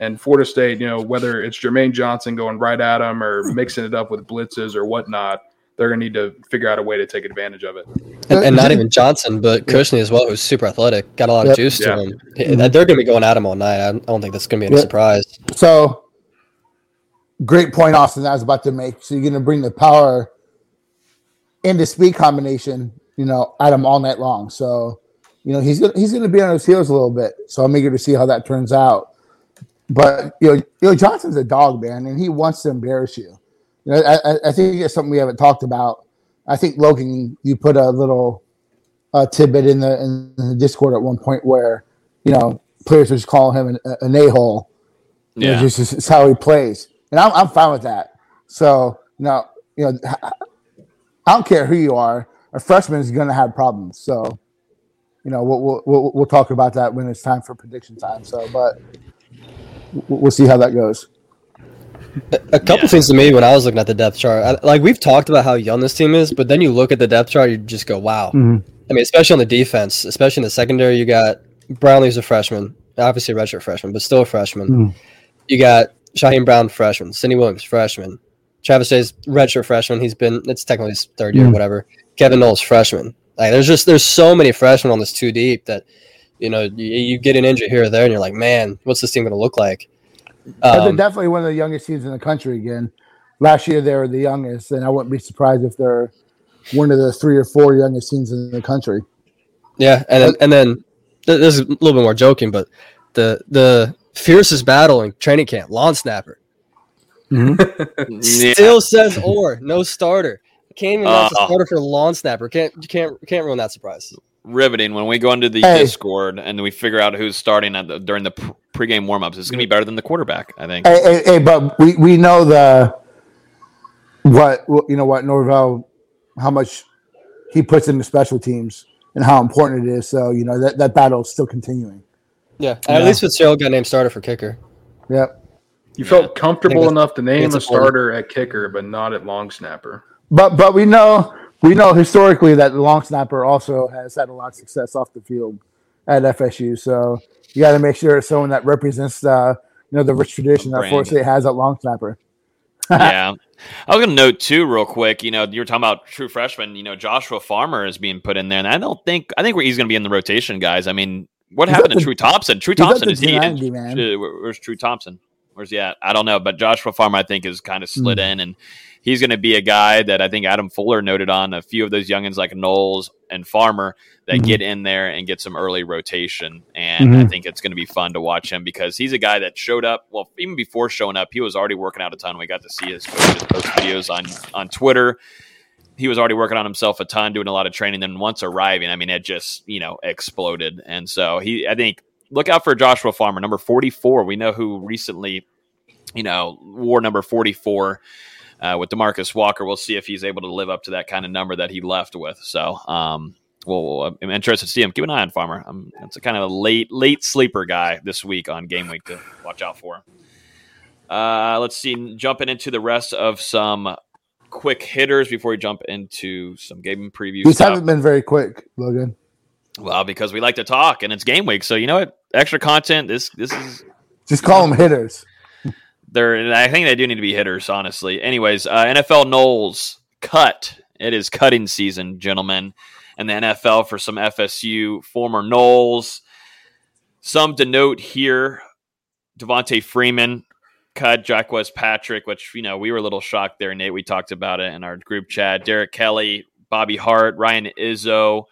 And Florida State, you know, whether it's Jermaine Johnson going right at him or hmm. mixing it up with blitzes or whatnot, they're going to need to figure out a way to take advantage of it. And, and not even Johnson, but Kushney as well, who's super athletic, got a lot of Yep. juice to Yeah. him. They're going to be going at him all night. I don't think that's going to be any Yeah. surprise. So, great point, Austin. I was about to make. So you're going to bring the power into speed combination, you know, at him all night long. So, you know, he's gonna, he's going to be on his heels a little bit. So I'm eager to see how that turns out. But you know, you know, Johnson's a dog, man, and he wants to embarrass you. You know, I, I- think it's something we haven't talked about. I think Logan, you put a little uh, tidbit in the in the Discord at one point where you know players just calling him an, an a hole. You know, Yeah. just it's how he plays, and I'm I'm fine with that. So you know, you know, I don't care who you are. A freshman is going to have problems. So you know, we'll, we'll we'll we'll talk about that when it's time for prediction time. So, but we'll we'll see how that goes. A couple things to me when I was looking at the depth chart. I, like we've talked about how young this team is, but then you look at the depth chart, you just go, "Wow." Mhm. I mean, especially on the defense, especially in the secondary, you got Brownlee's a freshman, obviously a redshirt freshman, but still a freshman. Mhm. You got Shyheim Brown, freshman. Sidney Williams, freshman. Travis Day's redshirt freshman. He's been it's technically his third year, Mhm. whatever. Kevin Knowles, freshman. Like there's just there's so many freshmen on this two deep that you know you, you get an injury here or there, and you're like, man, what's this team going to look like? But they're Um, definitely one of the youngest teams in the country again. Last year they were the youngest, and I wouldn't be surprised if they're one of the three or four youngest teams in the country. Yeah, and then, and then this is a little bit more joking, but the the fiercest battle in training camp, long snapper, Yeah. still says or no starter. Can't even announce a Uh. starter for long snapper. Can't you can't can't ruin that surprise. riveting when we go into the Hey. Discord and we figure out who's starting at the, during the pregame warmups. It's going to be better than the quarterback, I think. Hey, hey, hey, but we, we know the what what- you know what Norvell, how much he puts into special teams and how important it is. So you know that that battle is still continuing. Yeah, and at Yeah. least Fitzgerald got named starter for kicker. Yep. You felt comfortable that's- enough to name a important. starter at kicker, but not at long snapper. But but we know we know historically that the long snapper also has had a lot of success off the field at FSU. So you got to make sure it's someone that represents uh, you know the rich tradition that brand. Florida State has at long snapper. yeah. I was going to note too, real quick. You know, you were talking about true freshman. You know, Joshua Farmer is being put in there, and I don't think I think he's going to be in the rotation, guys. I mean, what He's happened to the- True Thompson? True Thompson is he? 290, man. Where's True Thompson? Where's he at? I don't know, but Joshua Farmer, I think, is kind of slid Hmm. in, and he's going to be a guy that I think Adam Fuller noted on a few of those youngins like Knowles and Farmer that Mhm. get in there and get some early rotation. And I Mhm. think it's going to be fun to watch him because he's a guy that showed up. Well, even before showing up, he was already working out a ton. We got to see his coaches post videos on on Twitter. He was already working on himself a ton, doing a lot of training. Then once arriving, I mean, it just you know exploded. And so he, I think, look out for Joshua Farmer, number forty four. We know who recently, you know, wore number forty four uh, with Demarcus Walker. We'll see if he's able to live up to that kind of number that he left with. So, um, well, I'm interested to see him. Keep an eye on Farmer. Um, that's a kind of a late late sleeper guy this week on game week to watch out for. Uh, let's see. Jumping into the rest of some quick hitters before we jump into some game preview. These stuff. haven't been very quick, Logan. Well, because we like to talk and it's game week, so you know what? Extra content. This this is Just call them hitters. they're. I think they do need to be hitters, honestly. Anyways, uh, NFL Noles cut. It is cutting season, gentlemen, and the NFL for some FSU former Noles. Some to note here: Devonta Freeman cut Jacques Patrick, which you know we were a little shocked there, Nate. We talked about it in our group chat. Derrick Kelly, Bobby Hart, Ryan Izzo.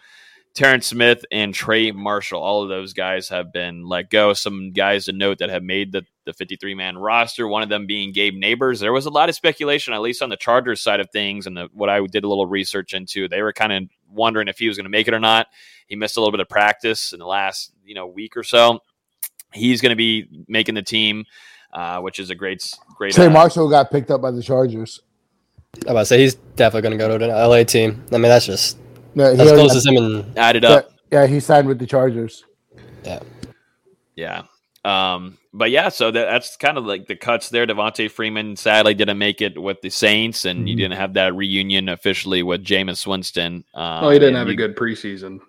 Terrance Smith and Trey Marshall. All of those guys have been let go. Some guys to note that have made the, the 53 man roster, one of them being Gabe Nabers. There was a lot of speculation, at least on the Chargers side of things, and the, what I did a little research into. They were kind of wondering if he was going to make it or not. He missed a little bit of practice in the last you know week or so. He's going to be making the team, uh, which is a great, great. Trey uh, Marshall got picked up by the Chargers. I about to say he's definitely going to go to an LA team. I mean, that's just Yeah, he as already- close as him and added yeah, up. yeah, he signed with the Chargers. yeah. Yeah. Um, but yeah, so that, that's kind of like the cuts there. Devonta Freeman sadly didn't make it with the Saints, and you Mhm. didn't have that reunion officially with Jameis Winston. Um, Well, he didn't and have a good preseason.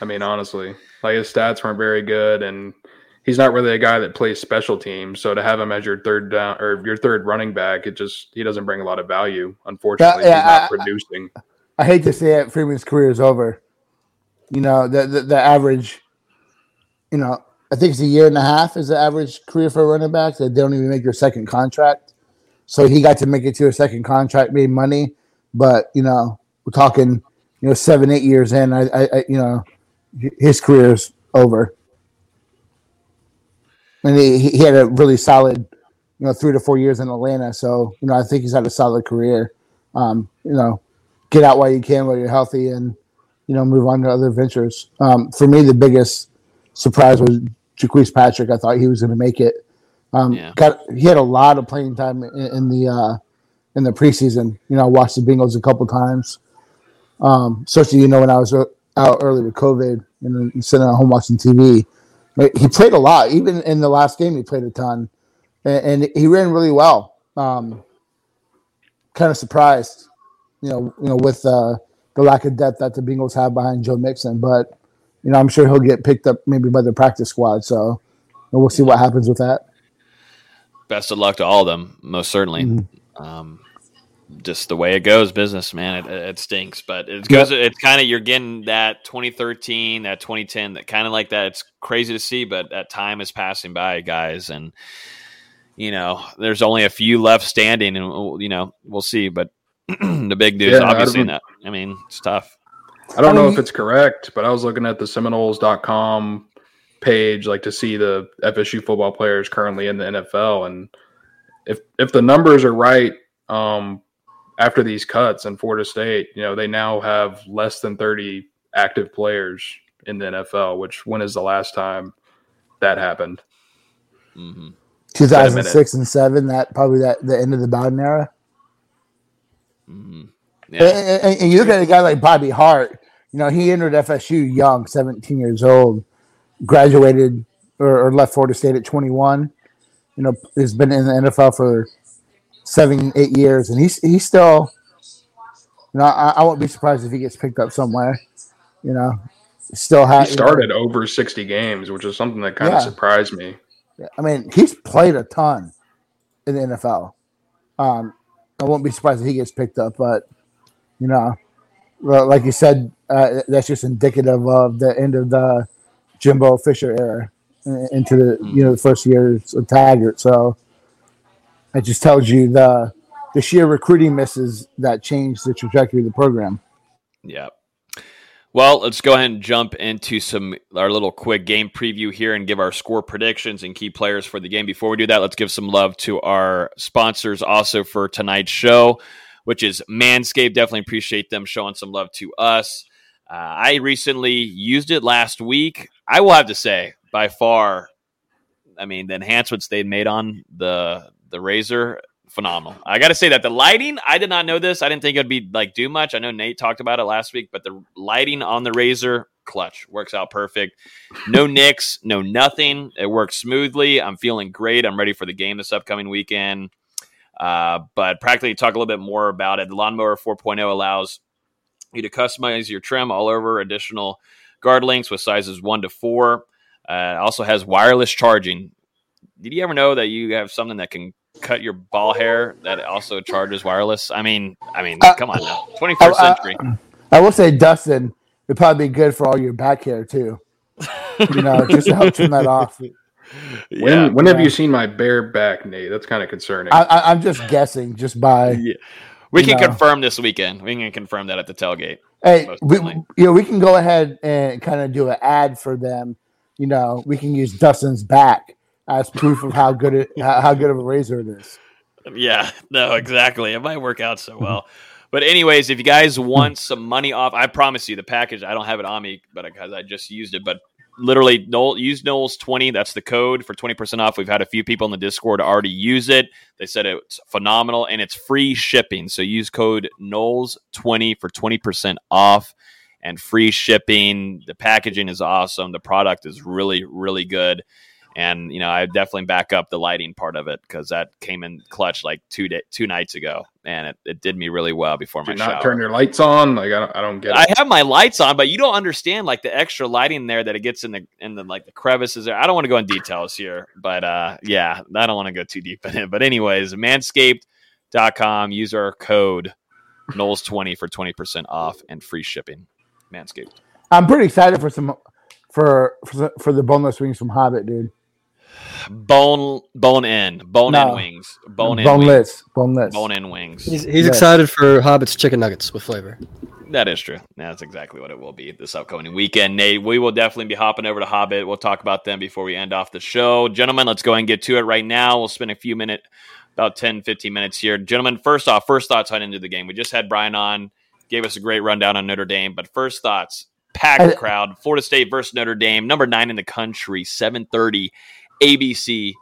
I mean, honestly, like his stats weren't very good, and he's not really a guy that plays special teams. So to have him as your third down or your third running back, it just he doesn't bring a lot of value. Unfortunately, yeah, he's not I- I- producing. I hate to say it, Freeman's career is over. You know, the, the the average, you know, I think it's a year and a half is the average career for a running back. They don't even make your second contract. So he got to make it to a second contract, made money. But, you know, we're talking, you know, seven, eight years in, I, I, I you know, his career is over. And he, he had a really solid, you know, three to four years in Atlanta. So, you know, I think he's had a solid career. Um, you know, get out while you can while you're healthy and you know move on to other ventures. Um, for me the biggest surprise was Jacques Patrick. I thought he was going to make it. Um, Yeah. got he had a lot of playing time in, in the uh, in the preseason. You know I watched the Bengals a couple times. Um, especially you know when I was uh, out early with COVID and sitting at home watching TV he played a lot. Even in the last game he played a ton. And, and he ran really well. Um, kind of surprised you know, you know, with uh, the lack of depth that the Bengals have behind Joe Mixon. But you know, I'm sure he'll get picked up maybe by the practice squad. So we'll see what happens with that. best of luck to all of them, most certainly. Mm-hmm. Um, just the way it goes, business man, it, it stinks. But it goes. It's kind of you're getting that 2013, that 2010, that kind of like that. It's crazy to see, but that time is passing by, guys, and you know, there's only a few left standing, and you know, we'll see. But the big news, Yeah, I obviously, don't- I mean, it's tough. I don't know Um, if it's correct, but I was looking at the Seminoles.com page, like to see the FSU football players currently in the NFL, and if if the numbers are right, um, after these cuts in Florida State, you know they now have less than thirty active players in the NFL. Which when is the last time that happened? hmm 2006 and seven, that probably that the end of the Bowden era. Hmm And, Yeah, and- and you look at a guy like Bobby Hart. You know, he entered FSU young, 17 years old, graduated or, or left Florida State at 21. You know, he's been in the NFL for seven, eight years, and he's he's still. You know, I, I won't be surprised if he gets picked up somewhere. You know, still He has started over sixty games, which is something that kind Yeah. of surprised me. I mean, he's played a ton in the NFL. Um, I won't be surprised if he gets picked up, but you know, like you said, uh, that's just indicative of the end of the Jimbo Fisher era uh, into the you know the first years of Taggart. So it just tells you the the sheer recruiting misses that changed the trajectory of the program. Yeah. Well, let's go ahead and jump into some our little quick game preview here and give our score predictions and key players for the game. Before we do that, let's give some love to our sponsors also for tonight's show, which is Manscaped. Definitely appreciate them showing some love to us. Uh, I recently used it last week. I will have to say, by far, I mean, the enhancements they made on the the razor phenomenal. I got to say that the lighting, I did not know this. I didn't think it'd be like do much. I know Nate talked about it last week, but the lighting on the Razor clutch works out perfect. No nicks, no nothing. It works smoothly. I'm feeling great. I'm ready for the game this upcoming weekend. Uh, but practically talk a little bit more about it. The Lawnmower 4.0 allows you to customize your trim all over additional guard links with sizes one to four. Uh, also has wireless charging. Did you ever know that you have something that can cut your ball hair that also charges wireless? I mean, I mean, Uh, come on now, 21st I- I- century. I will say, Dustin, it'd probably be good for all your back hair too. You know, just to help trim that off. When when have you seen my bare back, Nate? That's kind of concerning. I, I, I'm just guessing, just by. Yeah. We can know. confirm this weekend. We can confirm that at the tailgate. Hey, we, you know, we can go ahead and kind of do an ad for them. You know, we can use Dustin's back as proof of how good it, how, good of a razor it is. Yeah, no, exactly. It might work out so well. But anyways, if you guys want some money off, I promise you the package. I don't have it on me, but because I just used it. But literally, Noel, use Noles twenty. That's the code for twenty percent off. We've had a few people in the Discord already use it. They said it's phenomenal and it's free shipping. So use code Noles twenty for twenty percent off and free shipping. The packaging is awesome. The product is really, really good. And you know, I definitely back up the lighting part of it because that came in clutch like two day, two nights ago, and it, it did me really well before my Did not shower. turn your lights on. Like I don't, I don't get I it. have my lights on, but you don't understand like the extra lighting there that it gets in the in the like the crevices there. I don't want to go in details here, but uh yeah, I don't want to go too deep in it. But anyways, manscaped.com, use our code Noles20 for 20% off and free shipping. Manscaped. I'm pretty excited for some for for, for the boneless wings from Hobbit, dude. Bone bone in. Bone in wings. Bone in boneless, boneless. Bone in wings. He's, he's Yes. excited for Hobbit's chicken nuggets with flavor. That is true. That's exactly what it will be this upcoming weekend. Nate, we will definitely be hopping over to Hobbit. We'll talk about them before we end off the show. Gentlemen, let's go ahead and get to it right now. We'll spend a few minutes, about 10, 15 minutes here. Gentlemen, first off, first thoughts on into the game. We just had Bryan on, gave us a great rundown on Notre Dame, but first thoughts, packed crowd, Florida State versus Notre Dame, number nine in the country, 730, ABC,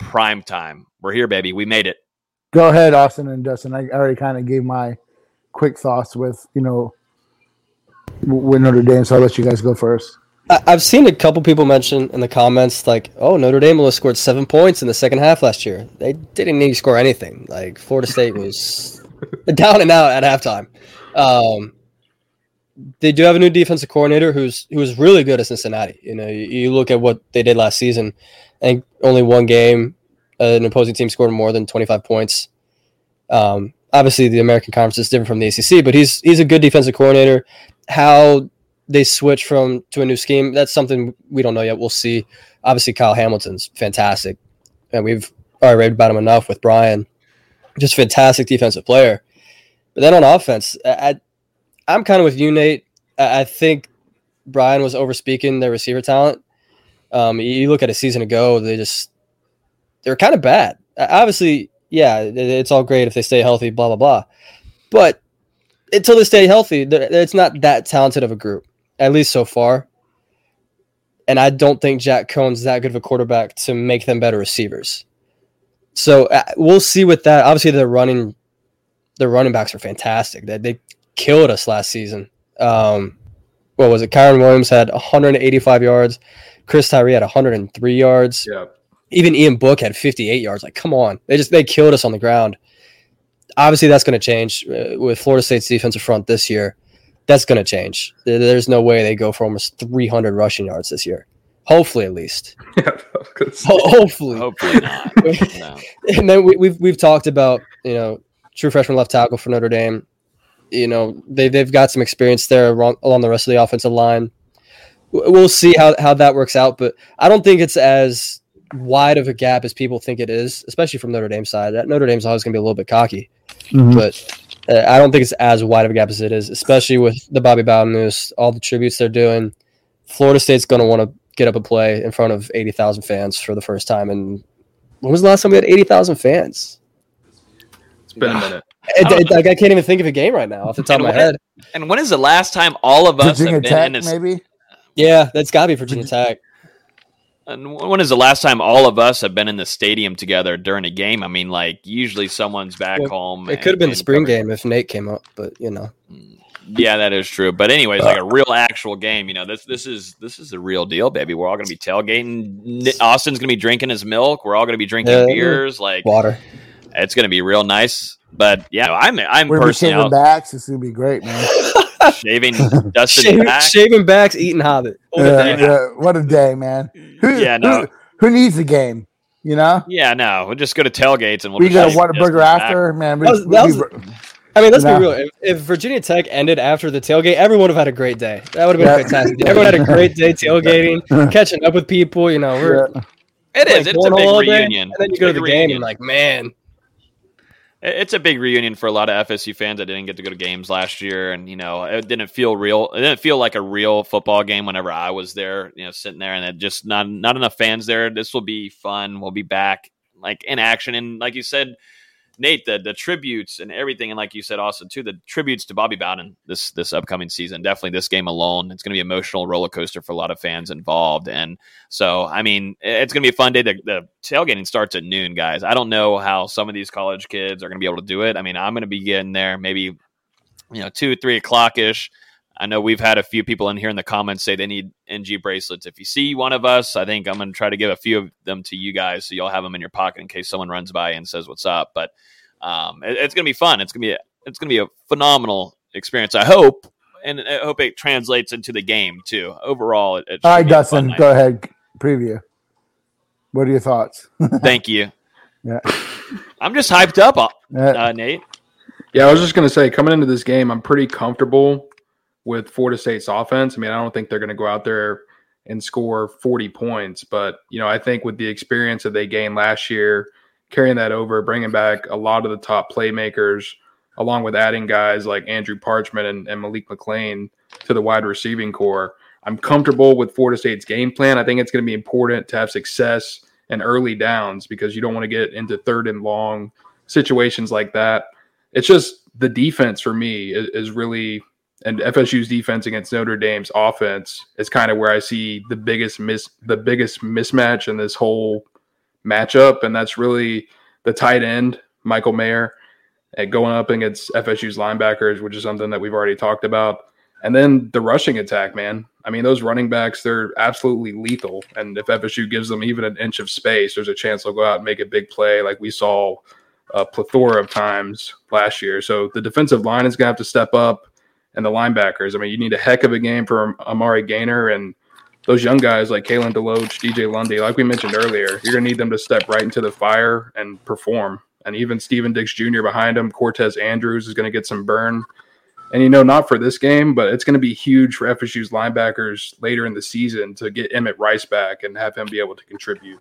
prime time. We're here, baby. We made it. Go ahead, Austin and Dustin. I already kind of gave my quick thoughts with you know w- with Notre Dame, so I'll let you guys go first. I, I've seen a couple people mention in the comments like, "Oh, Notre Dame only scored seven points in the second half last year. They didn't need to score anything. Like Florida State was down and out at halftime." Um, they do have a new defensive coordinator who's who was really good at Cincinnati. You know, you, you look at what they did last season, and only one game, an opposing team scored more than twenty five points. Um, obviously, the American Conference is different from the ACC, but he's he's a good defensive coordinator. How they switch from to a new scheme, that's something we don't know yet. We'll see. Obviously, Kyle Hamilton's fantastic, and we've already read about him enough with Bryan. Just fantastic defensive player. But then on offense, I, I- I'm kind of with you, Nate. I, I think Bryan was overspeaking their receiver talent. Um, you look at a season ago, they just they're kind of bad. Obviously, yeah, it's all great if they stay healthy, blah blah blah. But until they stay healthy, it's not that talented of a group, at least so far. And I don't think Jack Coan's that good of a quarterback to make them better receivers. So uh, we'll see with that. Obviously, the running, the running backs are fantastic. They, they killed us last season. Um, what was it? Kyren Williams had 185 yards. Chris Tyree had 103 yards. Yeah. Even Ian Book had 58 yards. Like, come on, they just they killed us on the ground. Obviously, that's going to change uh, with Florida State's defensive front this year. That's going to change. There's no way they go for almost 300 rushing yards this year. Hopefully, at least. Ho- Hopefully. Hopefully not. No. and then we, we've we've talked about you know true freshman left tackle for Notre Dame. You know they they've got some experience there along, along the rest of the offensive line. W- We'll see how how that works out, but I don't think it's as wide of a gap as people think it is, especially from Notre Dame side. That Notre Dame's always going to be a little bit cocky, Mhm. but uh, I don't think it's as wide of a gap as it is, especially with the Bobby Bowden news, all the tributes they're doing. Florida State's going to want to get up and play in front of eighty thousand fans for the first time And when was the last time we had 80,000 fans? It's been a minute. It, it- like, I can't even think of a game right now off the top And of my when- head. And when is the last time all of us Virginia have been Tech, in a maybe. Yeah, that's got to be Virginia Tech. And when is the last time all of us have been in the stadium together during a game? I mean, like usually someone's back Well, home. It could have been the spring game if Nate came up, but you know. Mm, yeah, that is true. But anyways, like a uh. real actual game, you know, this this is this is the real deal, baby. We're all gonna be tailgating. Austin's gonna be drinking his milk. We're all gonna be drinking Yeah, beers. Like Water. it's gonna be real nice. But yeah, I'm I'm We're gonna be personally shaving out backs. It's gonna be great, man. shaving Dustin Shaving, back. shaving backs, eating Hobbit. What a Yeah, day. yeah, what a day, man. Who, Yeah, no. who, who needs the game? You know, Yeah, no, we'll just go to tailgates and we'll we just got a shave Whataburger Dustin's back. after, man. We, That was- we- that we- was- I mean, let's You be real. If, if Virginia Tech ended after the tailgate, everyone would have had a great day. That would have been Yeah. fantastic. Everyone had a great day tailgating, catching up with people. You know, we're yeah. It is. playing It's a cornhole big all day, reunion. and then you It's go to the big game reunion. and like, man, It- It's a big reunion for a lot of FSU fans that didn't get to go to games last year, and you know it didn't feel real. It didn't feel like a real football game whenever I was there, you know, sitting there, and it just not not enough fans there. This will be fun. We'll be back like in action, and like you said, Nate, the the tributes and everything, and like you said, Austin too, the tributes to Bobby Bowden this this upcoming season. Definitely this game alone, it's going to be emotional roller coaster for a lot of fans involved, and so I mean, it's going to be a fun day. The, the tailgating starts at noon, guys. I don't know how some of these college kids are going to be able to do it. I mean, I'm going to be getting there maybe you know two three o'clock ish. I know we've had a few people in here in the comments say they need NG bracelets. If you see one of us, I think I'm going to try to give a few of them to you guys so you'll have them in your pocket in case someone runs by and says what's up. But um, it- it's going to be fun. It's going to be a, it's going to be a phenomenal experience. I hope, and I hope it translates into the game too. Overall, it, it All should right, be a fun Dustin, go ahead. Preview. What are your thoughts? Thank you. Yeah. I'm just hyped up, uh, Yeah. uh, Nate. Yeah, I was just gonna say, coming into this game, I'm pretty comfortable with Florida State's offense. I mean, I don't think they're gonna go out there and score 40 points, but you know, I think with the experience that they gained last year, carrying that over, bringing back a lot of the top playmakers, along with adding guys like Andrew Parchment and, and Malik McClain to the wide receiving core, I'm comfortable with Florida State's game plan. I think it's going to be important to have success in early downs because you don't want to get into third and long situations like that it's just the defense for me is, is really and FSU's defense against Notre Dame's offense is kind of where I see the biggest miss the biggest mismatch in this whole matchup, and that's really the tight end Michael Mayer at going up against FSU's linebackers, which is something that we've already talked about. And then the rushing attack, man. I mean, those running backs, they're absolutely lethal. And if FSU gives them even an inch of space, there's a chance they'll go out and make a big play like we saw a plethora of times last year. So the defensive line is going to have to step up, and the linebackers. I mean, you need a heck of a game from Amari Gainer and those young guys like Kalen Deloach, DJ Lundy. Like we mentioned earlier, you're going to need them to step right into the fire and perform. And even Stephen Dix Jr. behind him, Cortez Andrews is going to get some burn. And you know, not for this game, but it's going to be huge for FSU's linebackers later in the season to get Emmett Rice back and have him be able to contribute.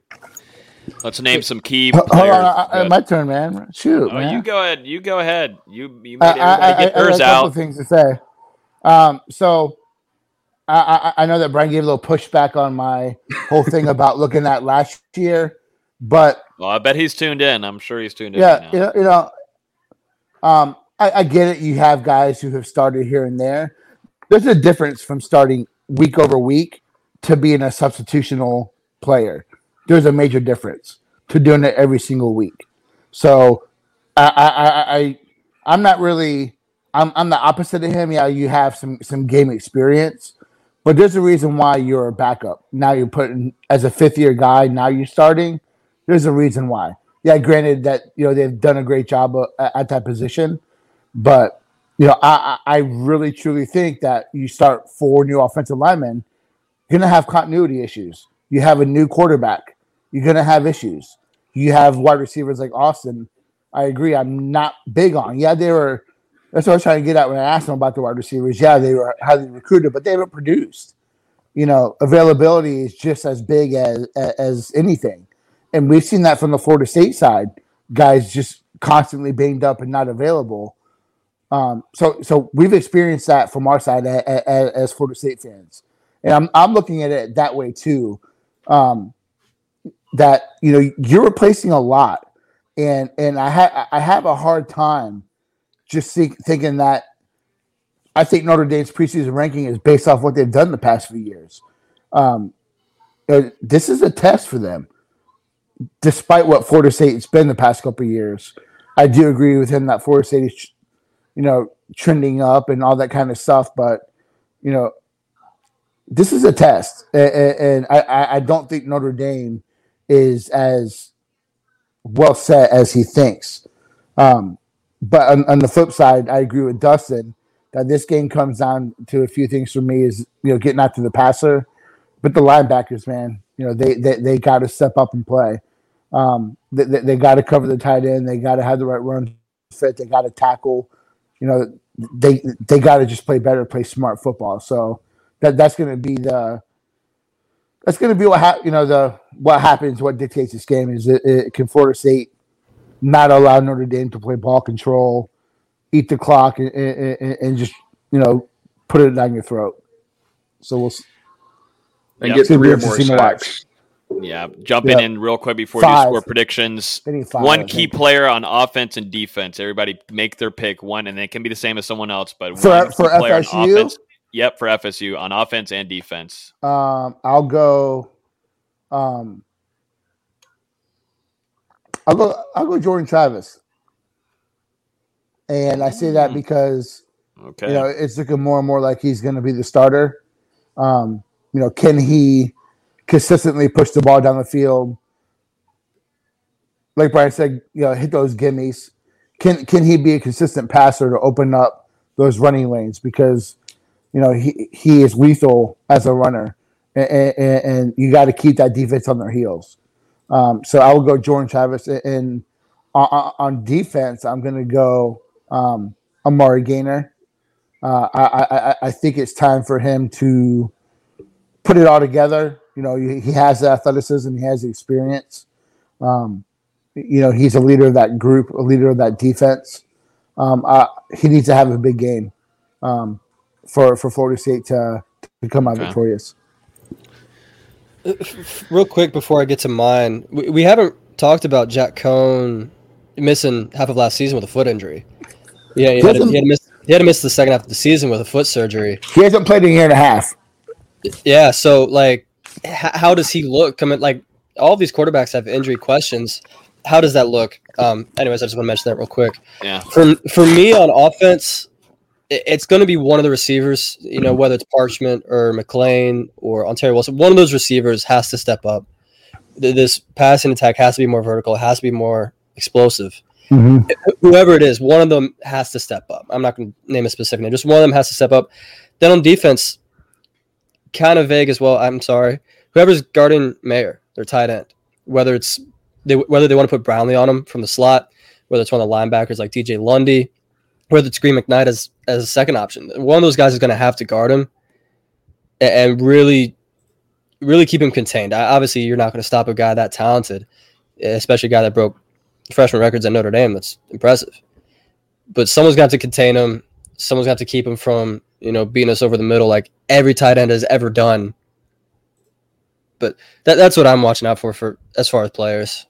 Let's name some key Hold players. on, I, I, my turn, man. Shoot, Oh, man. you go ahead. You go ahead. You you I, made I, everybody I, get I got theirs a couple things to say. Um, so I, I, I know that Bryan gave a little pushback on my whole thing about looking at last year, but Well, I bet he's tuned in. I'm sure he's tuned in. yeah, right you now. know, you know, um, I, I get it. You have guys who have started here and there. There's a difference from starting week over week to being a substitutional player. There's a major difference to doing it every single week. So I, I, I, I I'm not really. I'm, I'm the opposite of him. Yeah, you have some some game experience, but there's a reason why you're a backup. Now you're putting as a fifth year guy. Now you're starting. There's a reason why. Yeah, granted that you know they've done a great job uh, at, at that position, but you know I I really truly think that you start four new offensive linemen, you're gonna have continuity issues. You have a new quarterback. You're gonna have issues. You have wide receivers like Austin. I agree. I'm not big on. Yeah, they were. That's what I was trying to get at when I asked them about the wide receivers. Yeah, they were highly recruited, but they haven't produced. You know, availability is just as big as as anything, and we've seen that from the Florida State side. Guys just constantly banged up and not available. Um, so, so we've experienced that from our side as, as Florida State fans, and I'm I'm looking at it that way too. Um, that you know you're replacing a lot, and and I have I have a hard time just think, thinking that I think Notre Dame's preseason ranking is based off what they've done the past few years. Um, this is a test for them. Despite what Florida State's been the past couple years, I do agree with him that Florida State is, you know, trending up and all that kind of stuff. But you know, this is a test, and, and I, I don't think Notre Dame is as well set as he thinks. Um, but on, on, the flip side, I agree with Dustin that this game comes down to a few things for me is you know getting after the passer, but the linebackers, man, you know they they, they got to step up and play. Um, they, they, they got to cover the tight end. They got to have the right run fit. They got to tackle. You know, they they got to just play better, play smart football. So that that's going to be the that's going to be what ha- you know the what happens. What dictates this game is it, it uh, can Florida State not allow Notre Dame to play ball control, eat the clock, and, and, and just you know put it down your throat. So we'll and yep. get three or more sacks. Yeah, jumping yep. in real quick before you score predictions. Five, one key player on offense and defense. Everybody make their pick one, and it can be the same as someone else, but for, one for player FSU, on offense. Yep, for FSU on offense and defense. Um, I'll go. Um, I'll go. I'll go Jordan Travis, and I say that hmm. because okay. you know it's looking more and more like he's going to be the starter. Um, you know, can he consistently push the ball down the field? Like Bryan said, you know, hit those gimmies. Can can he be a consistent passer to open up those running lanes? Because you know he he is lethal as a runner, and, and, and you got to keep that defense on their heels. Um, so I will go Jordan Travis. And on, on defense, I'm going to go um, Amari Gainer. Uh, I, I, I think it's time for him to put it all together. You know, he has the athleticism, he has the experience. Um, you know, he's a leader of that group, a leader of that defense. Um, he needs to have a big game um, for for Florida State to, to come out okay. victorious. Real quick before I get to mine, we, we haven't talked about Jack Coan missing half of last season with a foot injury. Yeah, he, he, had, to, he, had to miss, he had to miss the second half of the season with a foot surgery. He hasn't played in a year and a half. Yeah, so like, h- how does he look? Coming like all these quarterbacks have injury questions. How does that look? Um, anyways, I just want to mention that real quick. Yeah. For for me on offense, it's going to be one of the receivers, you know, whether it's Parchment or McClain or Ontario Wilson. One of those receivers has to step up. This passing attack has to be more vertical. It has to be more explosive. Mm-hmm. Whoever it is, one of them has to step up. I'm not going to name a specific name. Just one of them has to step up. Then on defense, kind of vague as well. I'm sorry. Whoever's guarding Mayer, their tight end, whether it's they, whether they want to put Brownlee on him from the slot, whether it's one of the linebackers like DJ Lundy, whether it's Green McKnight as as a second option. One of those guys is going to have to guard him and, really, really keep him contained. obviously, you're not going to stop a guy that talented, especially a guy that broke freshman records at Notre Dame. That's impressive. But someone's got to contain him. Someone's got to keep him from you know beating us over the middle like every tight end has ever done. But that, that's what I'm watching out for for as far as players.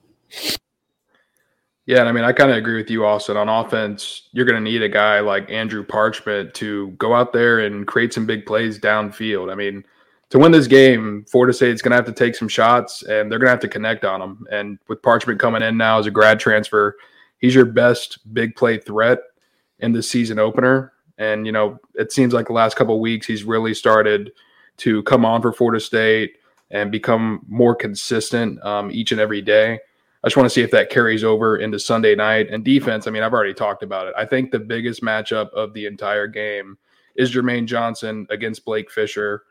Yeah, and I mean, I kind of agree with you, Austin. On offense, you're going to need a guy like Andrew Parchment to go out there and create some big plays downfield. I mean, to win this game, Florida State's going to have to take some shots, and they're going to have to connect on them. And with Parchment coming in now as a grad transfer, he's your best big play threat in the season opener. And you know, it seems like the last couple weeks he's really started to come on for Florida State and become more consistent um, each and every day. I just want to see if that carries over into Sunday night. And defense, I mean, I've already talked about it. I think the biggest matchup of the entire game is Jermaine Johnson against Blake Fisher.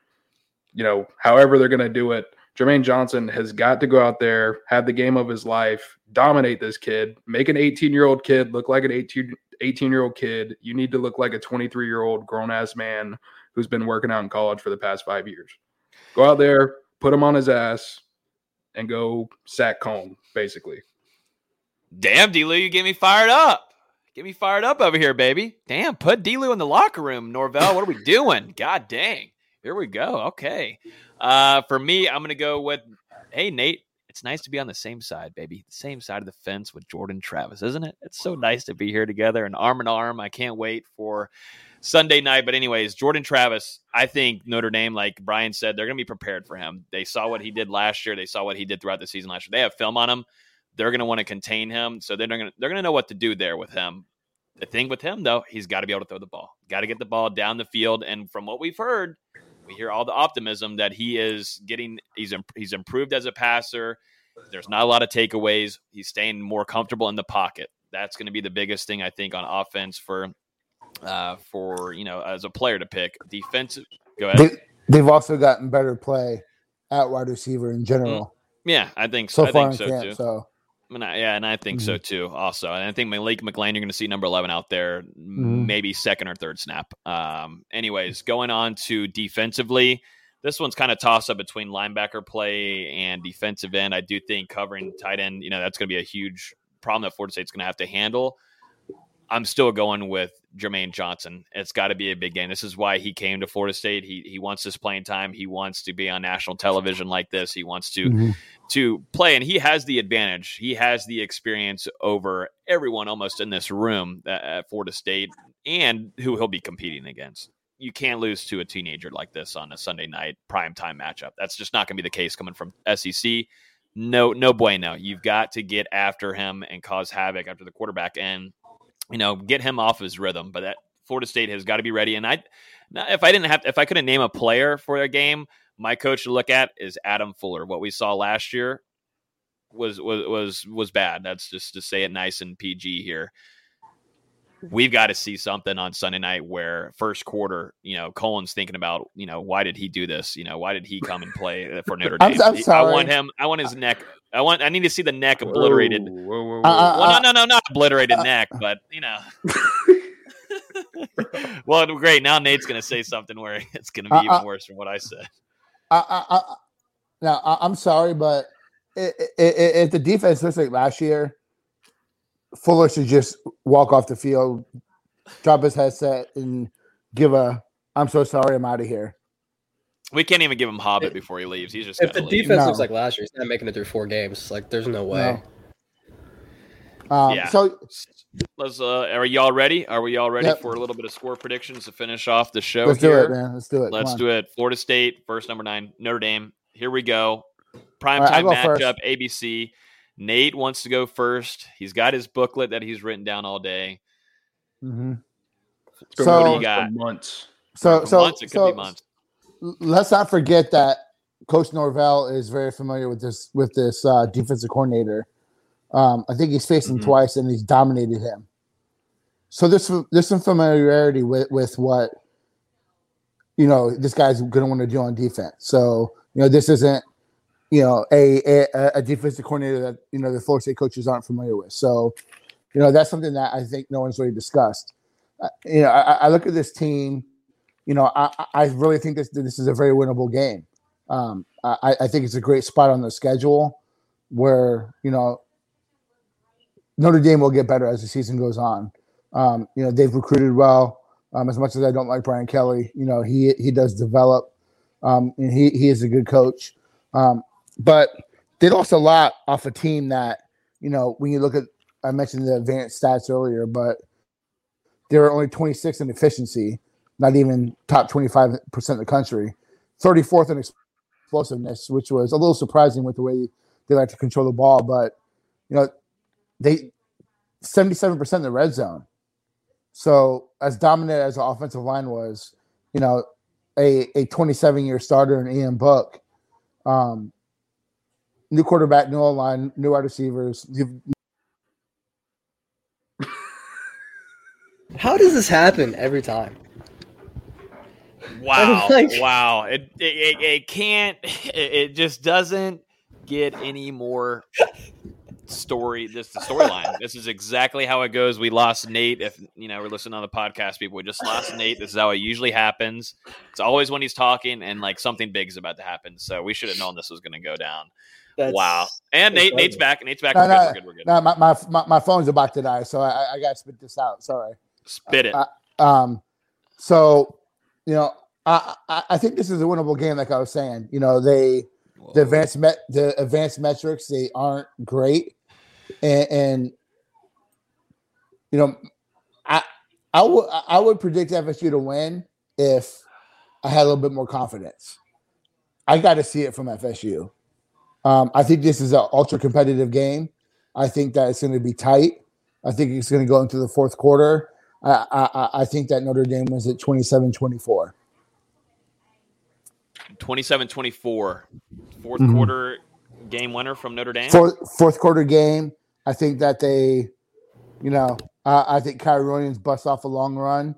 You know, however they're going to do it, Jermaine Johnson has got to go out there, have the game of his life, dominate this kid, make an 18 year old kid look like an 18, 18 year old kid. You need to look like a 23 year old grown ass man who's been working out in college for the past five years. Go out there, put him on his ass, and go sack Coan, basically. Damn, D. you get me fired up. Get me fired up over here, baby. Damn, put D. in the locker room, Norvell. What are we doing? God dang. Here we go. Okay. Uh, for me, I'm gonna go with hey Nate. it's nice to be on the same side, baby. The same side of the fence with Jordan Travis, isn't it? It's so nice to be here together and arm in arm. I can't wait for Sunday night. But anyways, Jordan Travis, I think Notre Dame, like Bryan said, they're going to be prepared for him. They saw what he did last year. They saw what he did throughout the season last year. They have film on him. They're going to want to contain him, so they're going to they're going to know what to do there with him. The thing with him though, he's got to be able to throw the ball. Got to get the ball down the field. And from what we've heard, we hear all the optimism that he is getting. He's he's improved as a passer. There's not a lot of takeaways. He's staying more comfortable in the pocket. That's going to be the biggest thing I think on offense for uh, for you know as a player to pick. Defensive, go ahead. They, have also gotten better play at wide receiver in general. Mm-hmm. Yeah, I think so. I far think so camp, too. so And I, yeah, and I think so too. Also, and I think Malik McClain, you're going to see number eleven out there, Mhm. maybe second or third snap. Um, anyways, going on to defensively, this one's kind of toss up between linebacker play and defensive end. I do think covering tight end, you know, that's going to be a huge problem that Florida State's going to have to handle. I'm still going with Jermaine Johnson. It's got to be a big game. This is why he came to Florida State. He he wants this playing time. He wants to be on national television like this. He wants to Mhm. to play, and he has the advantage. He has the experience over everyone almost in this room at, at Florida State, and who he'll be competing against. You can't lose to a teenager like this on a Sunday night prime time matchup. That's just not going to be the case coming from SEC. No, no bueno. You've got to get after him and cause havoc after the quarterback, and you know get him off his rhythm. But that Florida State has got to be ready. And I, if I didn't have, to if I couldn't name a player for their game, my coach to look at is Adam Fuller. What we saw last year was was was was bad. That's just to say it nice and PG here. We've got to see something on Sunday night where first quarter, you know, Colin's thinking about, you know, why did he do this? You know, why did he come and play for Notre I'm- Dame? I'm sorry. I want him. I want his neck. I want. I need to see the neck obliterated. Whoa, whoa, whoa, Uh, uh, Well, uh, no, no, no, not obliterated neck, but you know. well, great. Now Nate's going to say something where it's going to be Uh, even uh, worse than what I said. I, I, I, now I, I'm sorry, but if the defense looks like last year, Fuller should just walk off the field, drop his headset, and give a "I'm so sorry, I'm out of here." We can't even give him Hobbit before he leaves. He's just If the leave. defense No. looks like last year, he's not making it through four games. Like, there's no way. Um, Yeah. So Let's. Uh, are y'all ready? Are we all ready Yep. for a little bit of score predictions to finish off the show let's here? do it, man. Let's do it. Let's do it. Florida State, first number nine, Notre Dame. Here we go. Prime All right, time I'll first. matchup, ABC. Nate wants to go first. He's got his booklet that he's written down all day. hmm It's been So- going What do you got? for months. So, For so, months, it could so be months. let's not forget that Coach Norvell is very familiar with this with this uh, defensive coordinator. Um, I think he's faced him Mhm. twice and he's dominated him. So there's some- there's some familiarity with with what you know this guy's going to want to do on defense. So you know this isn't you know a, a a defensive coordinator that you know the Florida State coaches aren't familiar with. So you know that's something that I think no one's really discussed. Uh, you know I, I look at this team. You know I I- really think this this is a very winnable game. Um, I, I think it's a great spot on the schedule where you know Notre Dame will get better as the season goes on. Um, you know they've recruited well. Um, as much as I don't like Brian Kelly, you know he he does develop, um, and he he is a good coach. Um, but they lost a lot off a team that you know when you look at I mentioned the advanced stats earlier, but they were only 26 in efficiency, not even top 25 percent of the country, 34th in explosiveness, which was a little surprising with the way they like to control the ball. But you know, they 77 percent in the red zone. So as dominant as the offensive line was, you know, a a 27 year starter in Ian Book, um, new quarterback, new line, new wide receivers. You've- How does this happen every time? Wow! Like- wow! It, it it it can't. It, it just doesn't get any more story. This the storyline. this is exactly how it goes. We lost Nate. If you know we're listening on the podcast, people, we just lost Nate. This is how it usually happens. It's always when he's talking and like something big is about to happen. So we should have known this was going to go down. That's- wow! And that's Nate, Nate's back. Nate's back. No, We're good. no, We're good. We're good. no, my, my, my, my phone's about to die, so I, I got to spit this out. Sorry. Spit it. Uh, um, so you know, I, I I think this is a winnable game, like I was saying. You know, they The advanced met the advanced metrics they aren't great, and, and you know, I I would I would predict FSU to win if I had a little bit more confidence. I got to see it from FSU. Um, I think this is an ultra competitive game. I think that it's going to be tight. I think it's going to go into the fourth quarter. I, I, I think that Notre Dame was at 27 24. 27 24. 4th Mhm. quarter game winner from Notre Dame. Fourth, fourth quarter game. I think that they, you know, uh, I think Kyren Williams busts off a long run,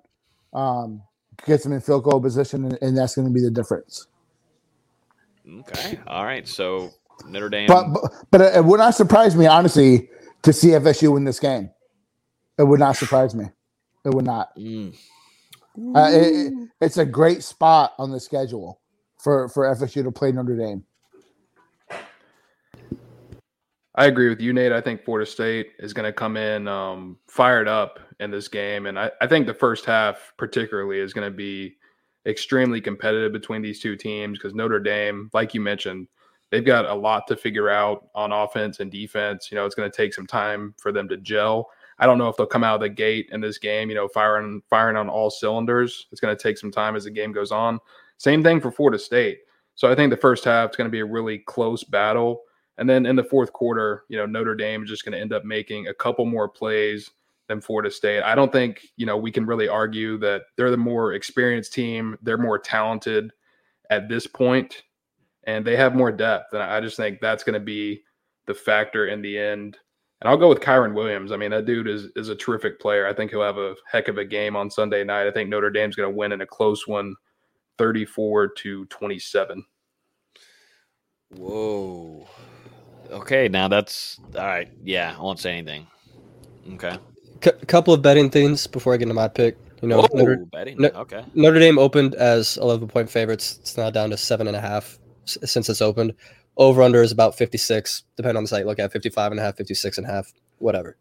um, gets them in field goal position, and, and that's going to be the difference. Okay. All right. So Notre Dame. But but, but it would not surprise me, honestly, to see FSU win this game. It would not surprise me. It would not. Mm. Uh, it- it- it's a great spot on the schedule for for FSU to play Notre Dame. I agree with you, Nate. I think Florida State is going to come in um, fired up in this game. And I, I think the first half, particularly, is going to be extremely competitive between these two teams because Notre Dame, like you mentioned, they've got a lot to figure out on offense and defense. You know, it's going to take some time for them to gel. I don't know if they'll come out of the gate in this game, you know, firing firing on all cylinders. It's going to take some time as the game goes on. Same thing for Florida State. So I think the first half is going to be a really close battle. And then in the fourth quarter, you know, Notre Dame is just going to end up making a couple more plays than Florida State. I don't think, you know, we can really argue that they're the more experienced team. They're more talented at this point, and they have more depth. And I just think that's going to be the factor in the end. And I'll go with Kyren Williams. I mean, that dude is is a terrific player. I think he'll have a heck of a game on Sunday night. I think Notre Dame's going to win in a close one, 34 to 27. Whoa. Okay. Now that's all right. Yeah. I won't say anything. Okay. C- couple of betting things before I get into my pick. You know, Whoa, Notre, betting. No- okay. Notre Dame opened as 11 point favorites. It's now down to seven and a half s- since it's opened. Over under is about 56, depending on the site. Look at 55 and a half, 56 and a half, whatever.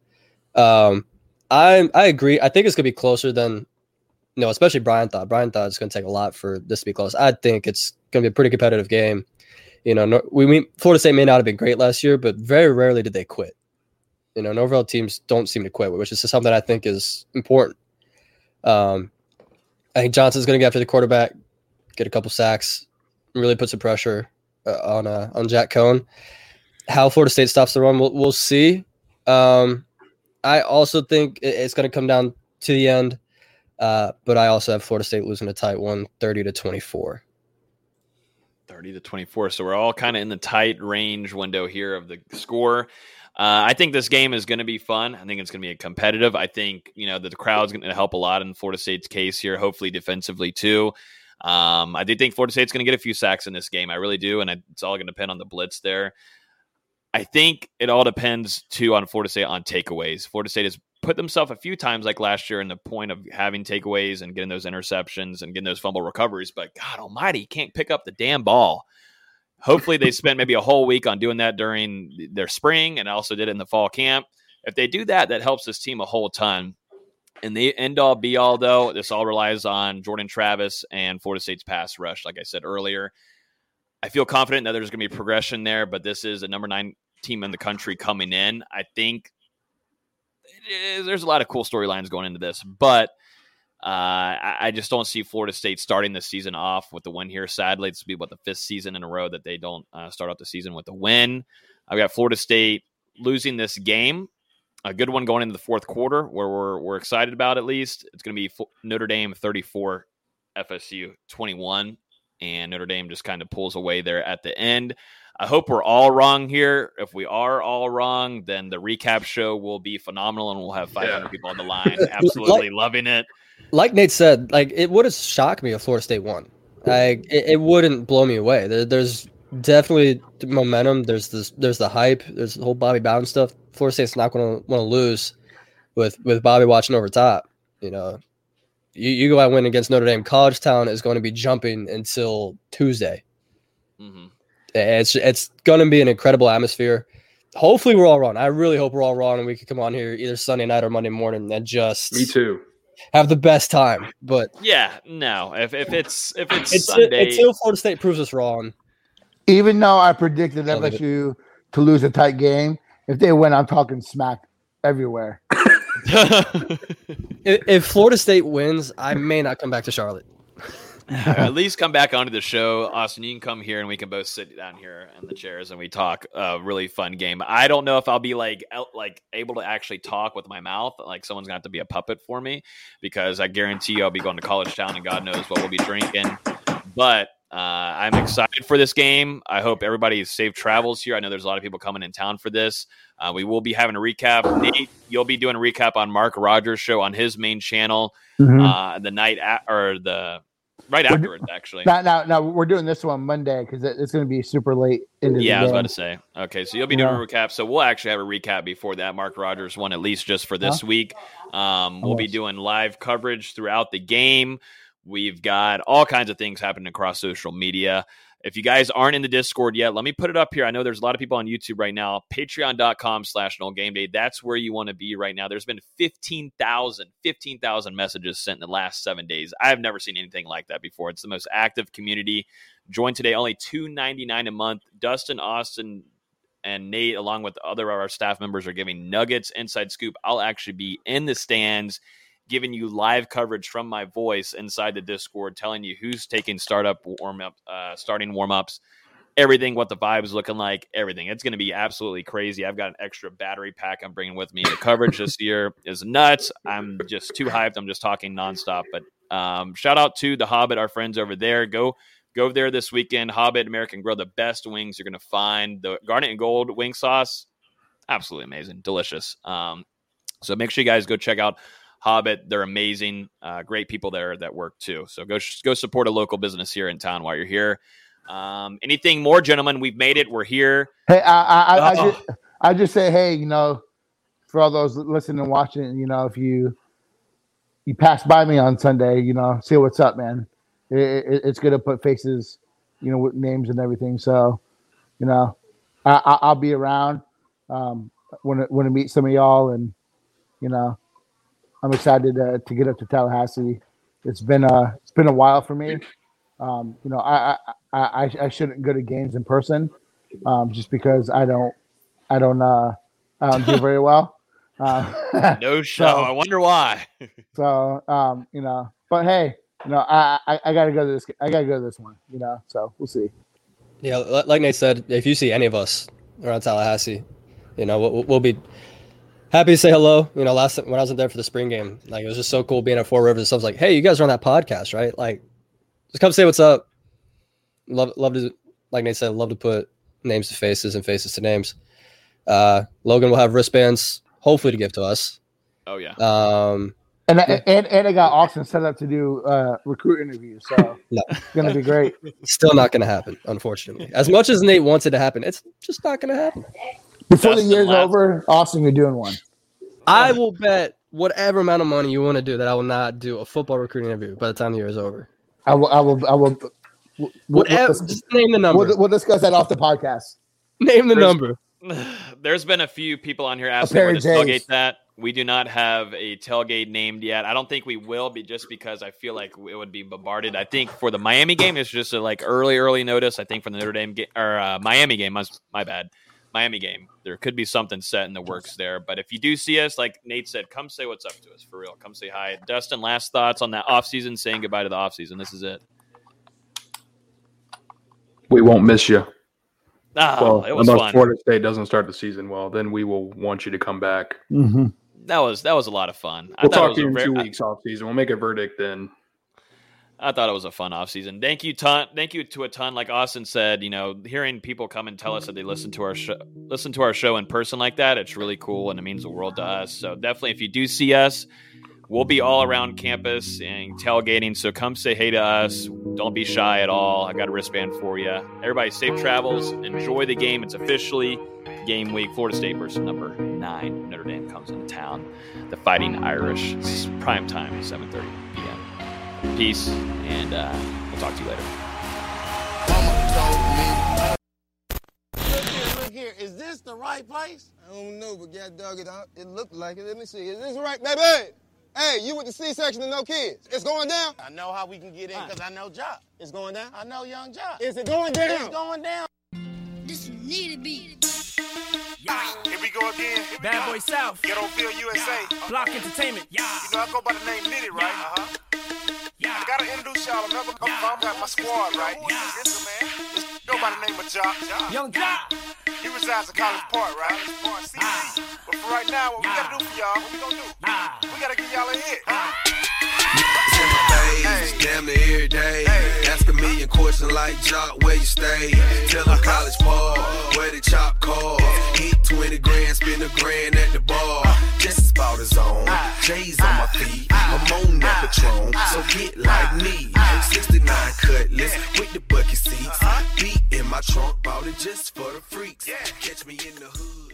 Um, I I agree. I think it's gonna be closer than know, especially Brian thought. Brian thought it's gonna take a lot for this to be close. I think it's gonna be a pretty competitive game. You know, no, we, we Florida State may not have been great last year, but very rarely did they quit. You know, Norvell teams don't seem to quit, which is something I think is important. Um, I think Johnson's going to get after the quarterback, get a couple sacks, really put some pressure uh, on uh, on Jack Coan. How Florida State stops the run, we'll, we'll see. Um, I also think it's going to come down to the end, uh, but I also have Florida State losing a tight one, 30 to 24. 30 to 24. So we're all kind of in the tight range window here of the score. Uh, I think this game is going to be fun. I think it's going to be a competitive. I think you know the crowd's going to help a lot in Florida State's case here. Hopefully defensively too. Um, I do think Florida State's going to get a few sacks in this game. I really do, and it's all going to depend on the blitz there. I think it all depends too on Florida State on takeaways. Florida State has put themselves a few times like last year in the point of having takeaways and getting those interceptions and getting those fumble recoveries. But God Almighty, can't pick up the damn ball. Hopefully, they spent maybe a whole week on doing that during their spring and also did it in the fall camp. If they do that, that helps this team a whole ton. And the end all be all, though, this all relies on Jordan Travis and Florida State's pass rush, like I said earlier. I feel confident that there's going to be progression there, but this is a number nine team in the country coming in. I think is- there's a lot of cool storylines going into this, but uh, I, I just don't see Florida State starting the season off with the win here. Sadly, this will be what the fifth season in a row that they don't uh, start out the season with a win. I've got Florida State losing this game, a good one going into the fourth quarter, where we're we're excited about at least. It's going to be Fl- Notre Dame 34, FSU 21, and Notre Dame just kind of pulls away there at the end. I hope we're all wrong here. If we are all wrong, then the recap show will be phenomenal, and we'll have 500 people on the line, absolutely loving it. Like Nate said, like it would have shocked me if Florida State won. Like it, it wouldn't blow me away. There, there's definitely the momentum. There's this. There's the hype. There's the whole Bobby Bowden stuff. Florida State's not going to want to lose with with Bobby watching over top. You know, you, you go out and win against Notre Dame. College Town is going to be jumping until Tuesday. Mhm. It's it's going to be an incredible atmosphere. Hopefully, we're all wrong. I really hope we're all wrong, and we can come on here either Sunday night or Monday morning and just Me too. have the best time. But Yeah, no. If, if it's if it's until, Sunday, until Florida State proves us wrong, Even though I predicted I'll it. LSU to lose a tight game, if they win, I'm talking smack everywhere. If, if Florida State wins, I may not come back to Charlotte. At least come back onto the show, Austin. You can come here and we can both sit down here in the chairs and we talk. A really fun game. I don't know if I'll be like el- like able to actually talk with my mouth. Like someone's gonna have to be a puppet for me because I guarantee you I'll be going to college town and God knows what we'll be drinking. But uh, I'm excited for this game. I hope everybody safe travels here. I know there's a lot of people coming in town for this. Uh, we will be having a recap. Nate, you'll be doing a recap on Mark Rogers' show on his main channel Mhm. uh, the night at, or the right We're do- afterwards, actually. Now, now, we're doing this one Monday because it's going to be super late into Yeah, I was about to say. Okay, so you'll be doing Yeah. a recap. So we'll actually have a recap before that Mark Rogers one, at least just for this Huh? week. Um, we'll be doing live coverage throughout the game. We've got all kinds of things happening across social media. If you guys aren't in the Discord yet, let me put it up here. I know there's a lot of people on YouTube right now. Patreon.com slash no game day. That's where you want to be right now. There's been 15,000, 15,000 messages sent in the last seven days. I have never seen anything like that before. It's the most active community. Join today, only $2.99 a month. Dustin, Austin, and Nate, along with other of our staff members, are giving nuggets, inside scoop. I'll actually be in the stands giving you live coverage from my voice inside the Discord, telling you who's taking startup warm up, uh, starting warm ups, everything, what the vibe is looking like, everything. It's going to be absolutely crazy. I've got an extra battery pack I'm bringing with me. The coverage this year is nuts. I'm just too hyped. I'm just talking nonstop. But um, shout out to the Hobbit, our friends over there. Go go there this weekend. Hobbit American Grill, the best wings you're going to find. The garnet and gold wing sauce, absolutely amazing, delicious. Um, so make sure you guys go check out Hobbit. They're amazing, uh, great people there that work too. So go go support a local business here in town while you're here. Um, anything more, gentlemen? We've made it. We're here. Hey, I, I, I, I, Oh. just, I just say, hey, you know, for all those listening and watching, you know, if you you pass by me on Sunday, you know, see what's up, man. It, it, it's good to put faces, you know, with names and everything. So, you know, I, I, I'll be around um, when when I meet some of y'all, and you know, I'm excited to, to get up to Tallahassee. It's been a it's been a while for me. Um, you know, I, I I I I shouldn't go to games in person, um, just because I don't I don't uh I don't do very well. Um, No show. I wonder why. so um, you know, but hey, you know, I, I I gotta go to this. I gotta go to this one. You know, so we'll see. Yeah, like Nate said, if you see any of us around Tallahassee, you know, we'll, we'll be happy to say hello. You know, last when I wasn't there for the spring game, like it was just so cool being at Four Rivers. I was like, hey, you guys are on that podcast, right? Like, just come say what's up. Love, love to, like Nate said, love to put names to faces and faces to names. Uh, Logan will have wristbands, hopefully to give to us. Oh yeah. Um, And I, and and I got Austin set up to do uh, recruit interviews, so no, it's gonna be great. still not going to happen, unfortunately. As much as Nate wants it to happen, it's just not going to happen. Before the year's laughed. over, Austin, you're doing one. I will bet whatever amount of money you want to do that I will not do a football recruiting interview by the time the year is over. I will. I will. I will. we'll- Whatever. we'll- just name the number. We'll, we'll discuss that off the podcast. name the There's- number. There's been a few people on here A asking pair where of to tailgate that. We do not have a tailgate named yet. I don't think we will be just because I feel like it would be bombarded. I think for the Miami game, it's just a like early, early notice. I think for the Notre Dame game or uh, Miami game, my, my bad, Miami game, there could be something set in the works there. But if you do see us, like Nate said, come say what's up to us for real. Come say hi. Dustin, last thoughts on that offseason, saying goodbye to the offseason. This is it. We won't miss you. Ah, well, it was unless fun. Florida State doesn't start the season well, then we will want you to come back. Mm-hmm. That was that was a lot of fun. We'll thought talk to you in ver- two I- weeks off season. We'll make a verdict then. I thought it was a fun off season. Thank you, ton. Thank you to a ton. Like Austin said, you know, hearing people come and tell us that they listen to our show, listen to our show in person like that, it's really cool and it means the world to us. So definitely, if you do see us, we'll be all around campus and tailgating. So come say hey to us. Don't be shy at all. I got a wristband for you. Everybody, safe travels. Enjoy the game. It's officially game week. Florida State versus number nine. Notre Dame comes into town. The Fighting Irish. Prime time, 7:30 p.m. Peace, and uh, we'll talk to you later. Look here, is this the right place? I don't know, but God dog it, it looked like it. Let me see. Is this right, baby? Hey, you with the C-section and no kids. It's going down? I know how we can get in because I know Joc. It's going down? I know Yung Joc. Is it going down? It's going down. This need a beat. Here we go again. Bad Boy South. Ghettoville, USA. Block Entertainment. You know I go by the name Nitti, right? Uh-huh. I gotta introduce y'all another I'm got my squad, right? This man. This go by the name of Joc. Yung Joc. He resides in College Park, right? But for right now, what we gotta do for y'all, what we gonna do? We gotta give y'all a hit. In my face, damn near every day. Ask a million questions like Joc, where you stay? Tell college ball, where the chop call. Hit 20 grand, spend a grand at the bar. Just about his own. J's on my feet, I'm on that Patron, so get like me. 69 cutlass with the bucket seats. Beat in my trunk, bought it just for the freaks. Catch me in the hood.